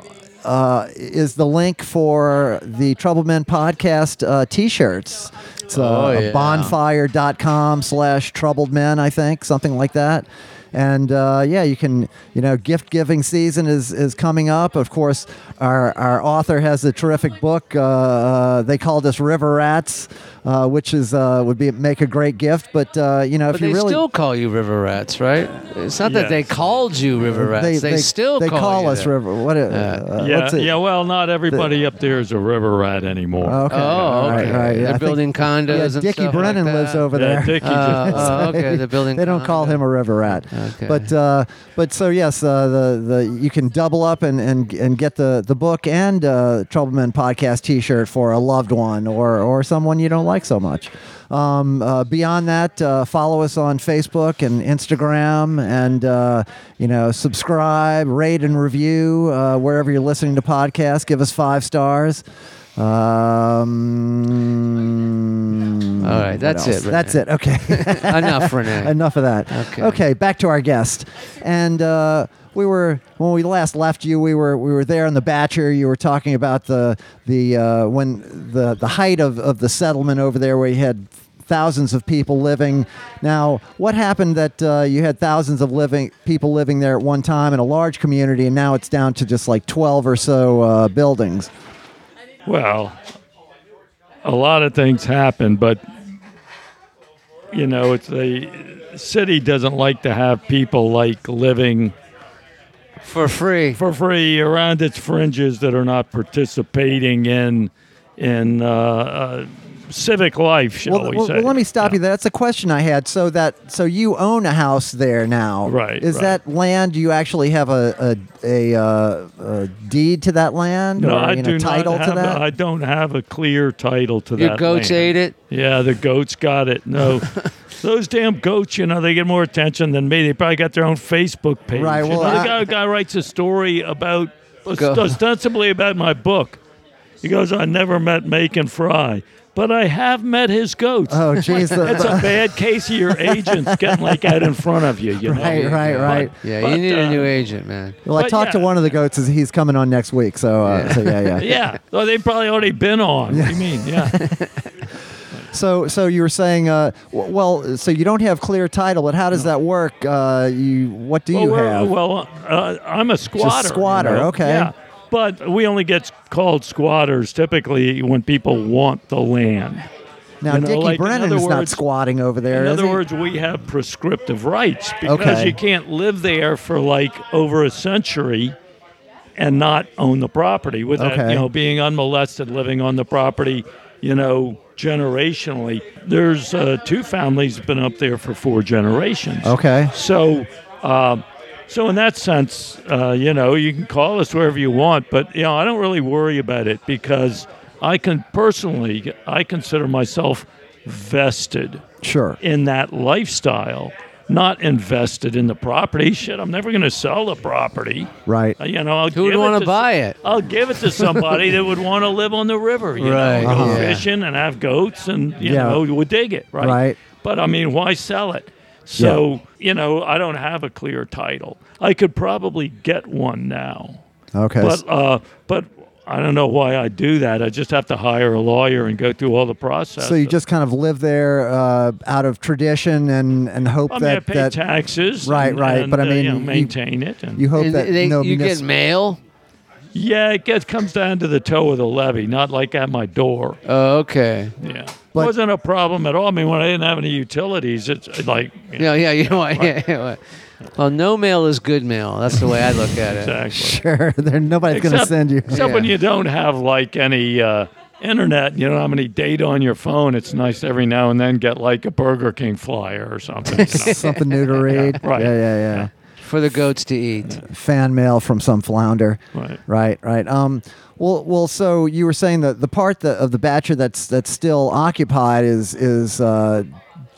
uh, is the link for the Trouble Men podcast uh, t-shirts. It's uh, Oh, yeah. bonfire.com slash troubled men, I think, something like that. And uh, yeah, you can, you know, gift giving season is, is coming up. Of course, our, our author has a terrific book. Uh, uh, they called us River Rats, uh, which is uh, would be make a great gift. But uh, you know, but if you they really still call you river rats, right? It's not that they called you river rats. They, still they call, you us that. River. What? Uh, uh, Yeah, what's yeah. Well, not everybody up there is a river rat anymore. Okay. Oh, okay. right, yeah, They're I think- building condos Yeah, and Dickie stuff Brennan like lives over Yeah, there. Dickie Uh, just- oh, okay, they're building. they don't call him a river rat. Okay. But uh, but so yes, uh, the the you can double up and, and, and get the, the book and uh, Troubleman podcast T-shirt for a loved one or or someone you don't like so much. Um, uh, beyond that, uh, follow us on Facebook and Instagram, and uh, you know subscribe, rate, and review uh, wherever you're listening to podcasts. Give us five stars. Um, All right, that's it, That's it. Okay. Enough, Renee. Enough of that. Okay. Okay, back to our guest. And uh, we were when we last left you, we were we were there in the Batture. You were talking about the the uh, when the the height of, of the settlement over there, where you had thousands of people living. Now, what happened that uh, you had thousands of living people living there at one time in a large community, and now it's down to just like twelve or so uh, buildings? Well, a lot of things happen, but you know, it's the city doesn't like to have people like living for free. for free around its fringes that are not participating in in uh, uh, civic life, shall Well, we well, say? well, let me stop Yeah. you there. That's a question I had. So that so you own a house there now, Right, Is right. that land? Do you actually have a a, a, uh, a deed to that land No, or I you know, do title not to have. that? I don't have a clear title to that. Your that. goats land. ate it. Yeah, the goats got it. No, those damn goats, you know, they get more attention than me. They probably got their own Facebook page. Right, You well, know, the I- guy, guy writes a story about Go- ostensibly about my book. He goes, "I never met Macon Fry, but I have met his goats." Oh, jeez. the- It's a bad case of your agents getting like out in front of you. You know? Right, right, right. Yeah, But, you need uh, a new agent, man. Well, I But talked to one of the goats. Is he's coming on next week? So, uh, so yeah, yeah. Yeah, well, they've probably already been on. What do you mean? Yeah. So, so you were saying, uh, w- well, so you don't have clear title, but how does that work? Uh, you, what do well, you we're- have? well, uh, I'm a squatter. you squatter, know? okay. Yeah, but we only get called squatters typically when people want the land. now, you know, Dickie like, in Brennan's other not words- squatting over there, In is other he? words, we have prescriptive rights because Okay. you can't live there for like over a century and not own the property without Okay. you know being unmolested, living on the property. You know, generationally. There's uh, two families been up there for four generations. Okay. So, um, so in that sense, uh, you know, you can call us wherever you want, but you know, I don't really worry about it because I can personally, I consider myself vested Sure. in that lifestyle, not invested in the property. Shit, I'm never going to sell the property. Right. Uh, You know, I'll Who would want to buy it? I'll give it to somebody that would want to live on the river. You Right, know, go uh-huh. fishing and have goats, and you Yeah. know, would dig it, right? Right. But I mean, why sell it? So you know, I don't have a clear title. I could probably get one now, Okay. but uh, but I don't know why I do that. I just have to hire a lawyer and go through all the process. so you just kind of live there uh, out of tradition and, and hope I mean, I that, pay that taxes, Right, and- right, and, but I uh, mean, you know, you- maintain it. And, you hope And that they, no you munis- get mail. yeah, it gets comes down to the toe of the levee, not like at my door. Oh, okay. Yeah, But- wasn't a problem at all. I mean, when I didn't have any utilities, it's like you know, Yeah, yeah. You know what? Yeah, yeah. Well, no mail is good mail. That's the way I look at it. exactly. Sure, there, nobody's going to Except- send you. Except when Yeah. you don't have like any uh, internet, you don't have any data on your phone. It's nice every now and then get like a Burger King flyer or something. you know? Something new to read. Right. Yeah, yeah, yeah. For the goats to eat. Fan mail from some flounder. Right. Right, right. Um, well, well. So you were saying that the part that, of the Batture that's that's still occupied is is uh,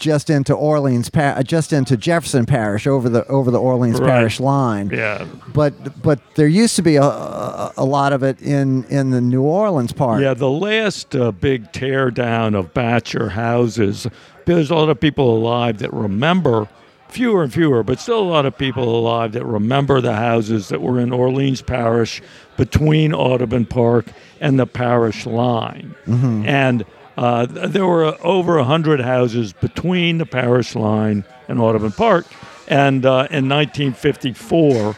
just into Orleans, par- uh, just into Jefferson Parish, over the over the Orleans Right. Parish line. yeah. But but there used to be a, a, a lot of it in in the New Orleans part. Yeah, the last uh, big tear down of Batture houses, there's a lot of people alive that remember, fewer and fewer, but still a lot of people alive that remember the houses that were in Orleans Parish between Audubon Park and the parish line. And uh, there were over 100 houses between the parish line and Audubon Park. And uh, in 1954,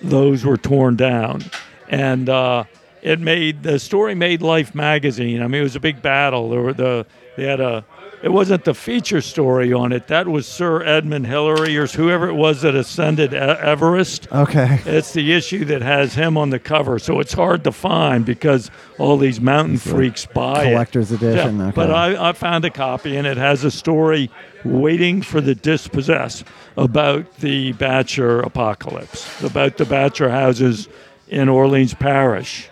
those were torn down, and uh, it made the story made Life magazine. I mean, it was a big battle. There were the they had a. It wasn't the feature story on it. That was Sir Edmund Hillary or whoever it was that ascended Everest. Okay. It's the issue that has him on the cover, so it's hard to find because all these mountain freaks buy it. collector's edition, Yeah, okay. But I, I found a copy, and it has a story waiting for the dispossessed about the Batture apocalypse, about the Batture houses in Orleans Parish,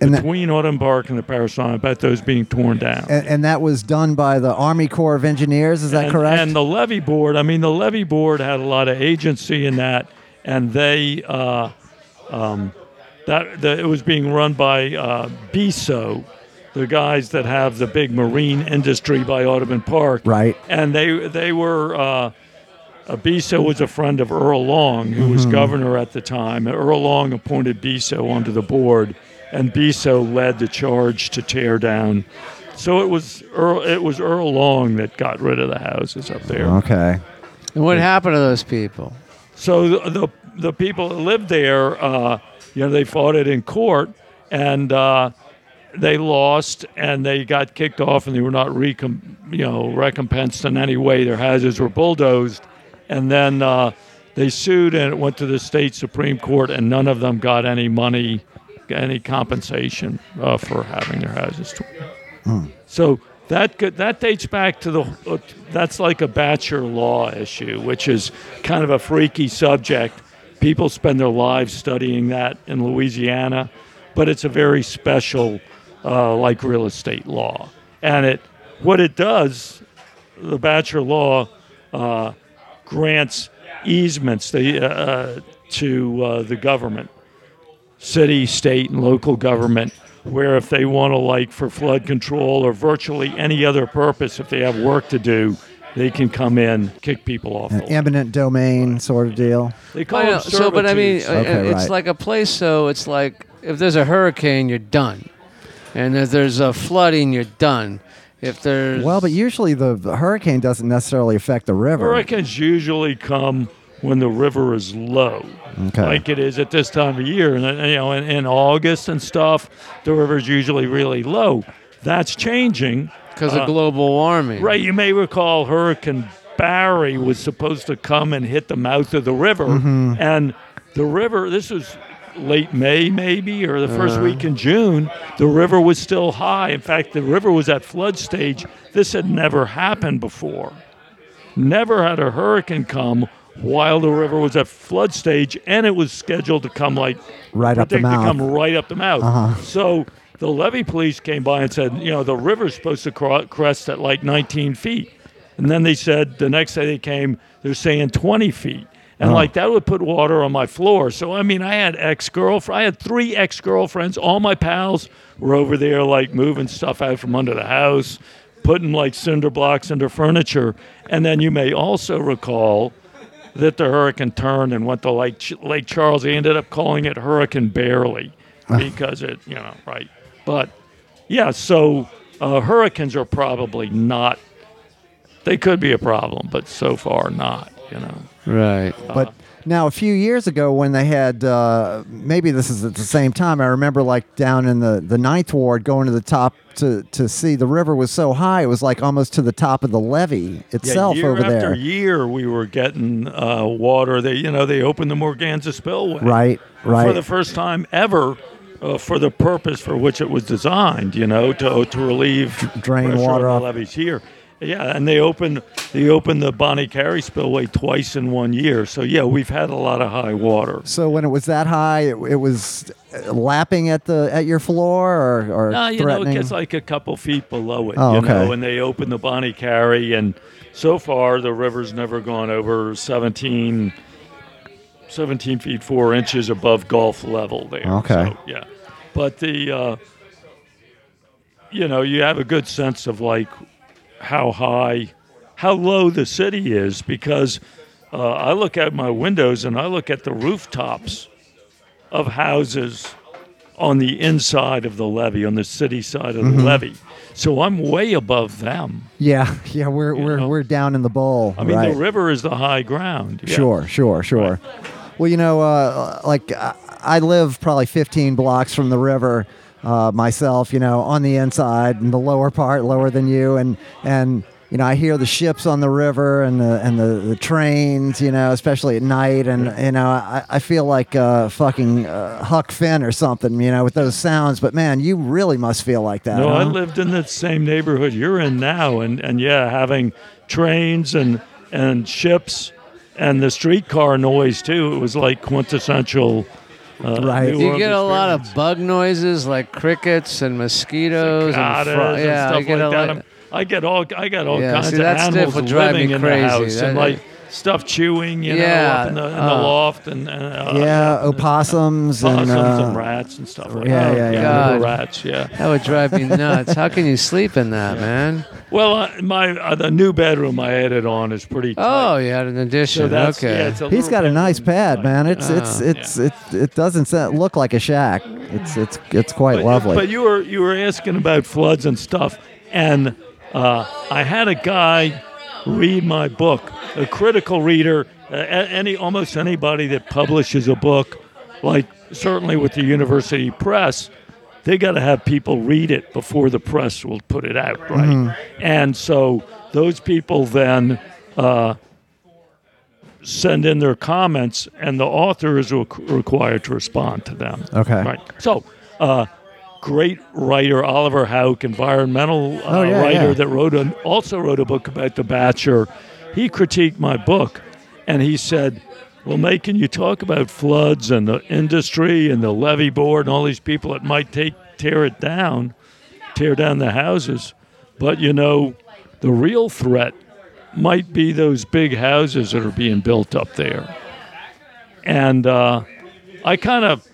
And that, between Audubon Park and the parish line, about those being torn down. and, and that was done by the Army Corps of Engineers. Is that and, correct? And the levee board, I mean, the levee board had a lot of agency in that, and they, uh, um, that the, it was being run by uh, Biso, the guys that have the big marine industry by Audubon Park. Right. And they they were. Uh, uh, Biso was a friend of Earl Long, who was governor at the time. And Earl Long appointed Biso onto the board, and Biso led the charge to tear down. So it was Earl, it was Earl Long that got rid of the houses up there. okay. And what happened to those people? So the the, the people that lived there, uh, you know, they fought it in court, and uh, they lost, and they got kicked off, and they were not recom- you know recompensed in any way. Their houses were bulldozed, and then uh, they sued, and it went to the state supreme court, and none of them got any money, any compensation uh, for having their houses torn. So that could, that dates back to the uh, that's like a Batture law issue, which is kind of a freaky subject. People spend their lives studying that in Louisiana, but it's a very special, uh, like real estate law. And it what it does, the Batture law uh, grants easements the, uh, to uh, the government, city, state, and local government, where if they want to, like for flood control or virtually any other purpose, if they have work to do, they can come in, kick people off. the lot. Eminent domain sort of deal. They call I know, them so, but I mean, uh, Okay, it's right. like a place. So it's like if there's a hurricane, you're done, and if there's a flooding, you're done. If there's Well, but usually the, the hurricane doesn't necessarily affect the river. Hurricanes usually come when the river is low, Okay. like it is at this time of year. And you know, in, in August and stuff, the river is usually really low. That's changing. because uh, of global warming, Right. You may recall Hurricane Barry was supposed to come and hit the mouth of the river, Mm-hmm. and the river. This was late May, maybe, or the 1st Uh-huh. week in June. The river was still high. In fact, the river was at flood stage. This had never happened before. Never had a hurricane come while the river was at flood stage, and it was scheduled to come like Right up the predicted to mouth. come right up the mouth. Uh-huh. So the levee police came by and said, you know, the river's supposed to crest at like 19 feet. And then they said the next day they came, they're saying 20 feet. And like that would put water on my floor. So I mean, I had ex girlfriend, I had three ex girlfriends. All my pals were over there, like moving stuff out from under the house, putting like cinder blocks under furniture. And then you may also recall that the hurricane turned and went to Lake, Ch- Lake Charles. They ended up calling it Hurricane Barely because it, you know, right. But yeah, so uh, hurricanes are probably not, they could be a problem, but so far not, you know. right? But now, a few years ago, when they had uh, maybe this is at the same time, I remember like down in the, the ninth ward going to the top to, to see the river was so high, it was like almost to the top of the levee itself yeah, year over after there. year, we were getting uh, water. They, you know, they opened the Morganza spillway. Right, right For the first time ever, uh, for the purpose for which it was designed, you know, to, to relieve drain water off. the levees here. Yeah, and they opened they opened the Bonnet Carré spillway twice in one year. So yeah, we've had a lot of high water. So when it was that high, it, it was uh, lapping at the at your floor or, or No, you know, it threatening. gets like a couple feet below it. Oh, you okay. know, and they opened the Bonnet Carré, and so far the river's never gone over 17, 17 feet four inches above Gulf level there. Okay. So, yeah, but the uh, you know you have a good sense of like how high, how low the city is because uh, I look out my windows and I look at the rooftops of houses on the inside of the levee, on the city side of the Mm-hmm. levee. So I'm way above them. yeah, yeah, we're we're, know? we're down in the bowl. I mean, right. the river is the high ground. Yeah. Sure, sure, sure. Well, you know, uh, like I live probably 15 blocks from the river uh, myself. You know, on the inside, and the lower part, lower than you, and and you know, I hear the ships on the river and the and the, the trains. You know, especially at night, and you know, I, I feel like uh, fucking uh, Huck Finn or something. You know, with those sounds. But man, you really must feel like that. No, I lived in the same neighborhood you're in now, and, and yeah, having trains and and ships and the streetcar noise too. It was like quintessential. Uh, Right. New You Orleans get a lot of bug noises like crickets and mosquitoes cicadas and, fro- and yeah, stuff you get like that. lot- I'm- get all I got all Yeah, kinds see, of stuff animals would drive me living in crazy. the house That- and like stuff chewing, you know, Yeah, up in the, in the uh, loft and, and uh, yeah, opossums and, possums uh, and rats and stuff like yeah, that. yeah, yeah. God. rats, yeah. that would drive me nuts. How can you sleep in that, man? Well, uh, my uh, the new bedroom I added on is pretty. Tight. Oh, you had an addition. so okay. yeah. It's a got a nice pad, man. It's it's Ah. it's it it doesn't look like a shack. It's it's it's quite But, lovely. but you were you were asking about floods and stuff, and uh, I had a guy read my book, a critical reader. Uh, any almost anybody that publishes a book, like certainly with the university press, they got to have people read it before the press will put it out, right? And so those people then. Uh, Send in their comments, and the author is requ- required to respond to them. Okay. Right. So, uh, great writer Oliver Houck, environmental uh, Oh, yeah, writer yeah. that wrote an, also wrote a book about the Batture. He critiqued my book, and he said, "Well, May, can you talk about floods and the industry and the levee board and all these people that might take tear it down, tear down the houses, but you know, the real threat might be those big houses that are being built up there. And uh, I kind of,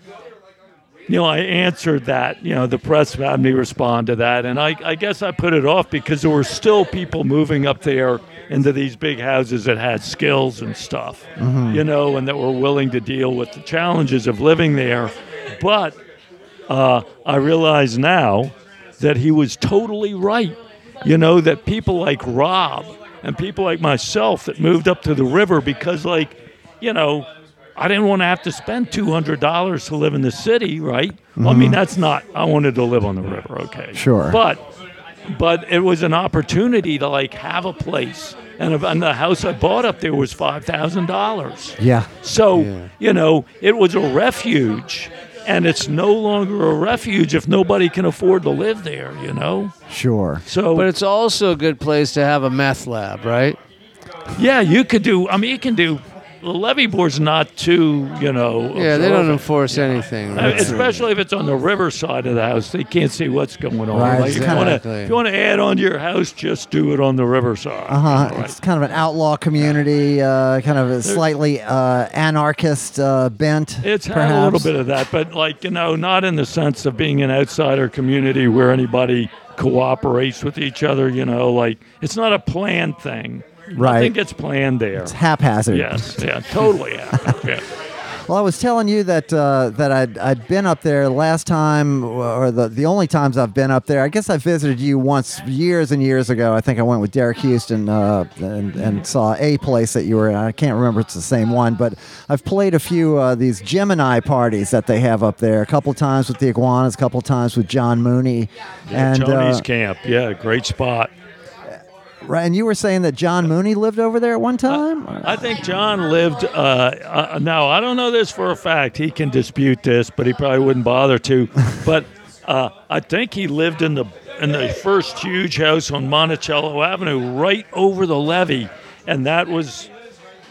you know, I answered that. You know, the press had me respond to that, and I, I guess I put it off because there were still people moving up there into these big houses that had skills and stuff, you know, and that were willing to deal with the challenges of living there. But uh, I realize now that he was totally right. You know, that people like Rob and people like myself that moved up to the river because, like, you know, I didn't want to have to spend two hundred dollars to live in the city, right? Well, I mean, mm-hmm. that's not. I wanted to live on the river, okay? Sure. But, but it was an opportunity to like have a place, and, and the house I bought up there was five thousand dollars. Yeah. So, you know, it was a refuge, and it's no longer a refuge if nobody can afford to live there, you know? Sure. So, But it's also a good place to have a meth lab, right? yeah, you could do, I mean, you can do, the levee board's not too, you know. Yeah, they don't observant. enforce anything. Uh, right? Especially if it's on the river side of the house, they can't see what's going on. Right, Like, if, you wanna, exactly. if you want to add on to your house, just do it on the river side. Uh huh. right? It's kind of an outlaw community, uh, kind of a slightly uh, anarchist uh, bent. It's had a little bit of that, but like you know, not in the sense of being an outsider community where anybody cooperates with each other. You know, like it's not a planned thing. Right. I think it's planned there. It's haphazard. yes, yeah, totally. Yeah. Well, I was telling you that uh, that I'd, I'd been up there last time, or the the only times I've been up there. I guess I visited you once years and years ago. I think I went with Derek Houston uh, and, and saw a place that you were in. I can't remember if it's the same one, but I've played a few uh, these Gemini parties that they have up there. A couple times with the Iguanas, a couple times with John Mooney, and Tony's uh, camp. Yeah, great spot. Right. And you were saying that John Mooney lived over there at one time. I think John lived. Uh, uh, now I don't know this for a fact. He can dispute this, but he probably wouldn't bother to. but uh, I think he lived in the in the first huge house on Monticello Avenue, right over the levee, and that was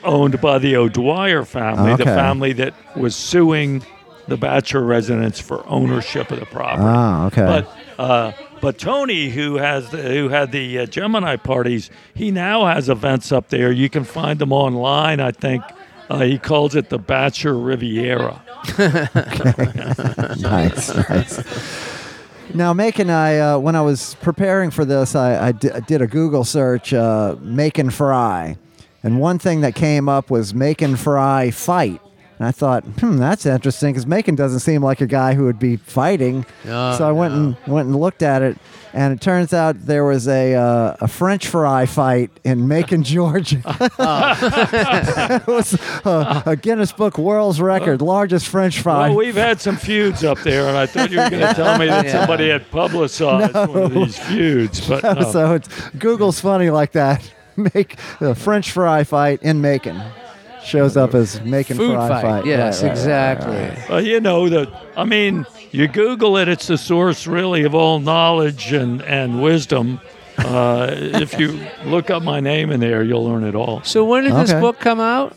owned by the O'Dwyer family, the family that was suing the Batture residents for ownership of the property. Ah, okay. But uh, but Tony, who has who had the uh, Gemini parties, he now has events up there. You can find them online. I think uh, he calls it the Batture Riviera. nice, nice. Now, Macon, I uh, when I was preparing for this, I, I, di- I did a Google search, uh, Macon Fry, and one thing that came up was Macon Fry fight. And I thought, hmm, that's interesting because Macon doesn't seem like a guy who would be fighting. No, so I went and went and looked at it, and it turns out there was a uh, a French fry fight in Macon, Georgia. it was uh, a Guinness Book World's Record, largest French fry. Well, we've had some feuds up there, and I thought you were going to tell me that Yeah. somebody had publicized one of these feuds, but no. so it's Google's funny like that. Make the French fry fight in Macon shows up as making Food fry fight. fight. Yes, Right, right, exactly. right, right. Well, you know that. I mean, you Google it; it's the source, really, of all knowledge and and wisdom. Uh, if you look up my name in there, you'll learn it all. So when did this book come out?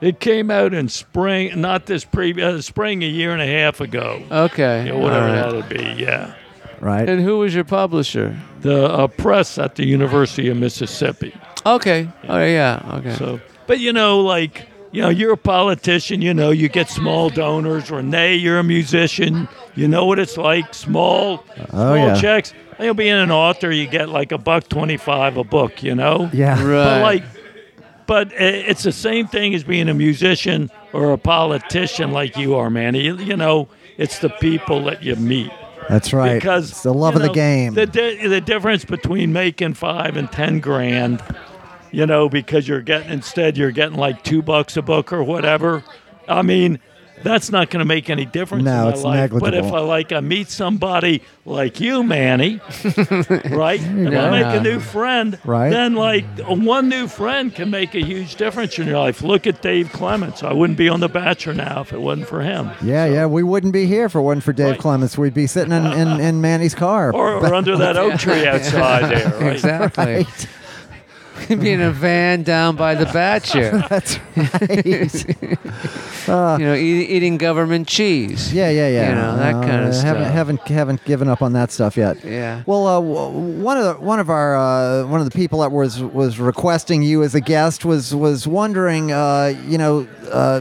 It came out in spring, not this pre, uh, spring a year and a half ago. Okay. Yeah, whatever all right. that'd be. Yeah, Right. And who was your publisher? the uh, press at the University of Mississippi. Okay. Oh yeah. Okay. So, but you know, like you know, you're a politician. You know, you get small donors. Renee, you're a musician. You know what it's like. Small, oh, small yeah. checks. You know, being an author, you get like a buck twenty-five a book. You know. Yeah. Right. But like, but it's the same thing as being a musician or a politician, like you are, man. You, you know, it's the people that you meet. That's right. Because it's the love you of the game. The, di- the difference between making five and ten grand, you know, because you're getting instead you're getting like two bucks a book or whatever. I mean, that's not going to make any difference. No, in my it's life. But if. I like I meet somebody like you, Manny, right? If I make a new friend, Right. then like one new friend can make a huge difference in your life. Look at Dave Clements. I wouldn't be on The Batture now if it wasn't for him. yeah, yeah. We wouldn't be here if it wasn't for Dave Right. Clements. We'd be sitting in, in, in Manny's car. Or, or under that oak tree outside there, right? exactly. Right. Be in a van down by the Batture. That's right. you know, eat, eating government cheese. Yeah, yeah, yeah. You know, that Uh, kind of stuff. Haven't haven't haven't given up on that stuff yet. Yeah. Well, uh, one of the, one of our uh, one of the people that was was requesting you as a guest was was wondering, uh, you know, uh,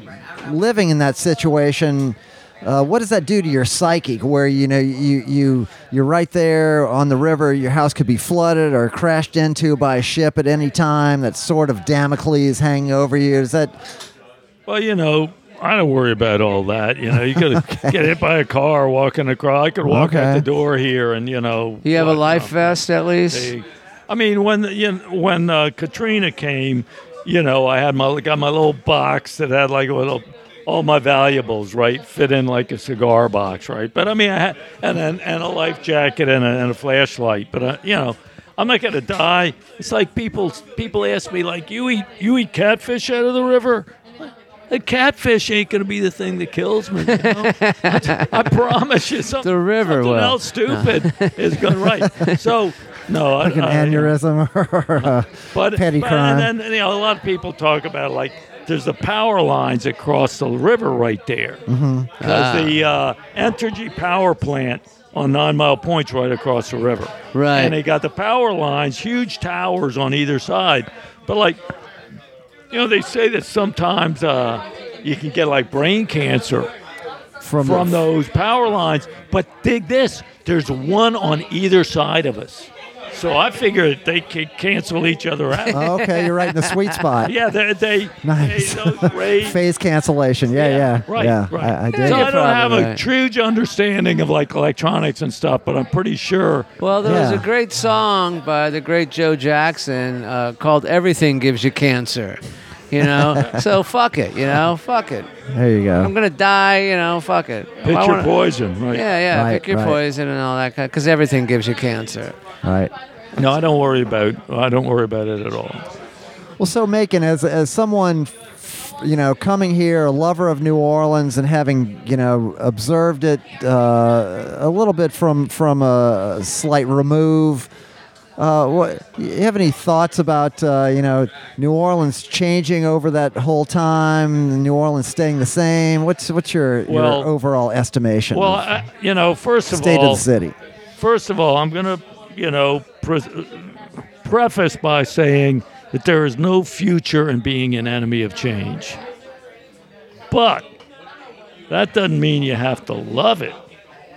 living in that situation. Uh, what does that do to your psyche? Where you know you you you're right there on the river. Your house could be flooded or crashed into by a ship at any time. That sort of Damocles hanging over you. Is that Well, you know, I don't worry about all that. You know, you could get hit by a car walking across. I could walk out the door here, and you know. You have a life um, vest at least. they- I mean, when you know, when uh, Katrina came, you know, I had my got my little box that had like a little all my valuables, right, fit in like a cigar box, right. But I mean, I had and and, and a life jacket and a, and a flashlight. But uh, you know, I'm not gonna die. It's like people people ask me like, you eat you eat catfish out of the river. A catfish ain't gonna be the thing that kills me. You know? I, I promise you, something, The river something will. else stupid is going to, right. So no, like an I, I- aneurysm or a but, petty but- crime? And then you know, a lot of people talk about like there's the power lines that cross the river right there Mm-hmm. because the uh, Entergy power plant on Nine Mile Point's right across the river. Right. And they got the power lines, huge towers on either side. But like, you know, they say that sometimes uh, you can get like brain cancer from, from those power lines. But dig this: there's one on either side of us. So I figured they could cancel each other out. Oh, okay, you're right in the sweet spot. Yeah, they they, Nice. they those. Phase cancellation. Yeah, yeah, right, yeah. right. I, I so I don't have probably a right. huge understanding of like electronics and stuff, but I'm pretty sure. Well, there was a great song by the great Joe Jackson uh, called "Everything Gives You Cancer." You know, so fuck it. You know, fuck it. There you go. I'm gonna die. You know, fuck it. Pick I Picture wanna- poison, right? Yeah, yeah. Right, pick your right. poison and all that kind. Because everything gives you cancer. All right. No, I don't worry about. I don't worry about it at all. Well, so Macon, as as someone, you know, coming here, a lover of New Orleans, and having you know observed it uh, a little bit from from a slight remove. Uh, what you have any thoughts about uh, you know New Orleans changing over that whole time? New Orleans staying the same? What's what's your, Well- your overall estimation? Well, of I, you know, first of state all, of the city. First of all, I'm going to, you know, pre- preface by saying that there is no future in being an enemy of change. But that doesn't mean you have to love it.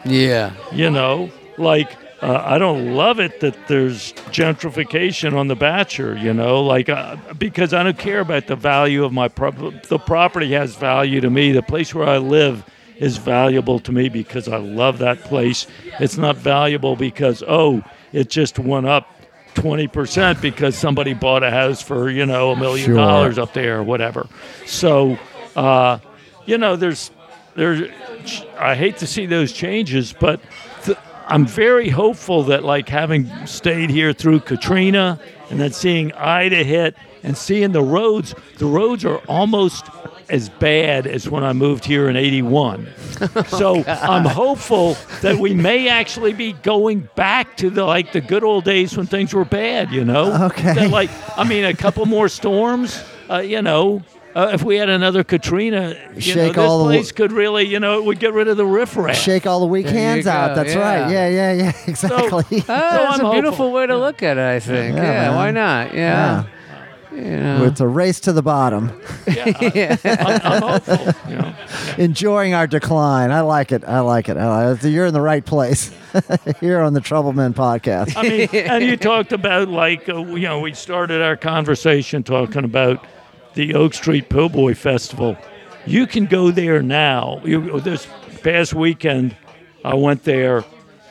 Yeah. You know, like uh, I don't love it that there's gentrification on the Batture. You know, like uh, because I don't care about the value of my pro- the property has value to me. The place where I live is valuable to me because I love that place. It's not valuable because oh, it just went up. 20% because somebody bought a house for, you know, a million Sure. dollars up there or whatever. So, uh, you know, there's, there's, I hate to see those changes, but I'm very hopeful that, like, having stayed here through Katrina and then seeing Ida hit and seeing the roads, the roads are almost as bad as when I moved here in 81. so I'm hopeful that we may actually be going back to the like the good old days when things were bad, you know? Okay. That, like, I mean, a couple more storms, uh, you know, uh, if we had another Katrina, you Shake know, this all the- place could really, you know, it would get rid of the riffraff. Shake all the weak There hands out. That's yeah. right. Yeah, yeah, yeah. Exactly. Oh, that's I'm a beautiful way to look at it. I think. Yeah, Yeah. man. why not? Yeah. You know. it's a race to the bottom. Yeah, I, I'm, I'm hopeful. You know, enjoying our decline. I like it. I like it. I like it. You're in the right place. Here on the Troublemen podcast. I mean, and you talked about like uh, you know we started our conversation talking about the Oak Street Po' Boy Festival. You can go there now. You, this past weekend, I went there,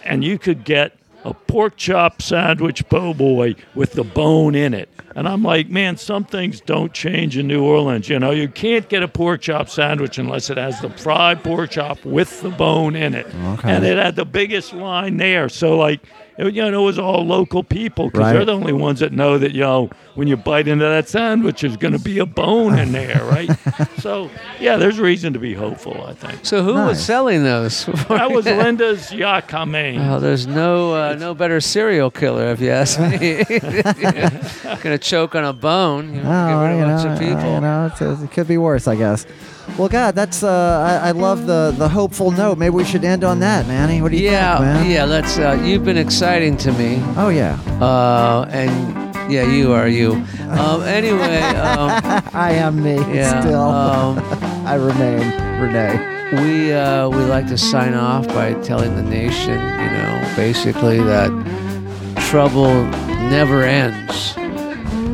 and you could get a pork chop sandwich po' boy with the bone in it. And I'm like, man, some things don't change in New Orleans. You know, you can't get a pork chop sandwich unless it has the fried pork chop with the bone in it. Okay. And it had the biggest line there. So, like, it, you know, it was all local people because Right. they're the only ones that know that you know when you bite into that sandwich, there's going to be a bone in there, right? so yeah, there's reason to be hopeful. I think So who was selling those? that was Linda's Ya-Ka-Mein. Oh, there's no uh, no better serial killer if you ask me. Gonna choke on a bone. You know, Oh, get rid of you a bunch know, of people. you know, it's, it could be worse, I guess. Well, God, that's uh, I, I love the the hopeful note. Maybe we should end on that, Manny. What do you yeah, think, man? yeah. Let's. Uh, you've been exciting to me, Oh yeah, uh, and yeah, you are you. Um, anyway, um, I am me yeah. still. Um, I remain Renee. we uh, we like to sign off by telling the nation, you know, basically that trouble never ends.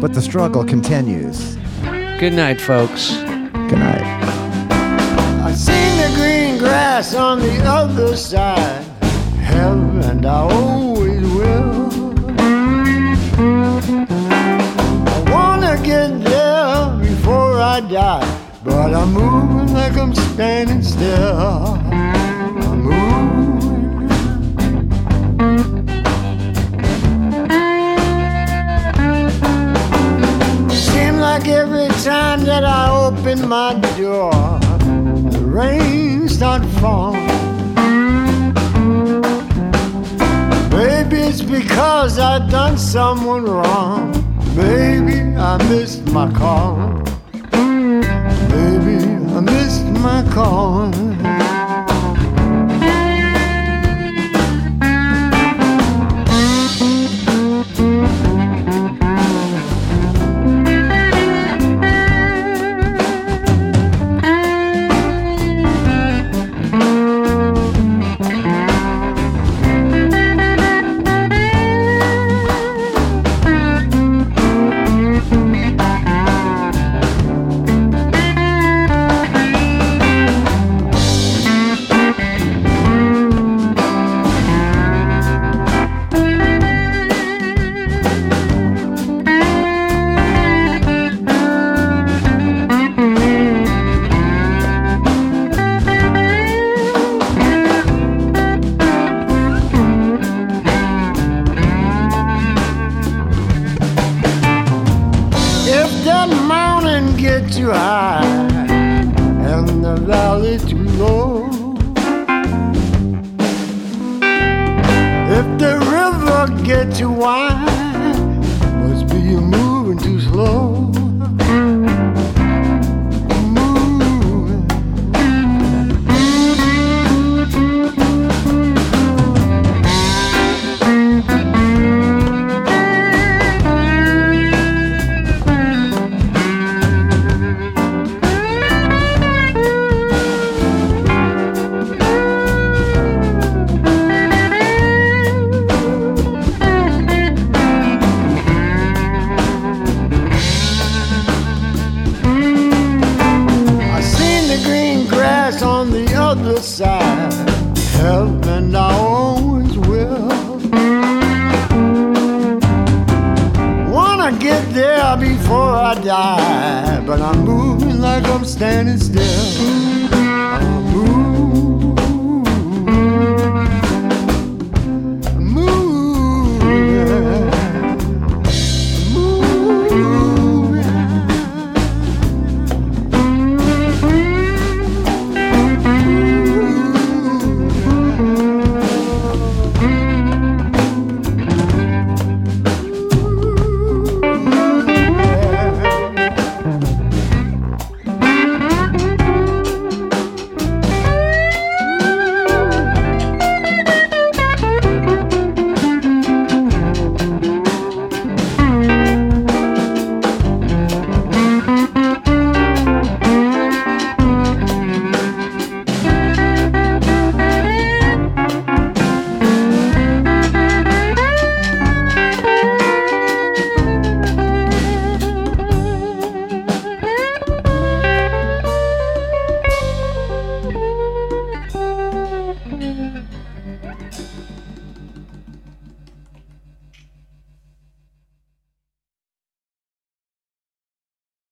But the struggle continues. Good night, folks. Good night. Grass on the other side, hell, and I always will. I wanna get there before I die, but I'm moving like I'm standing still. I'm moving. Like every time that I open my door, the rain start falling. Maybe it's because I've done someone wrong. Maybe I missed my call. Maybe I missed my call.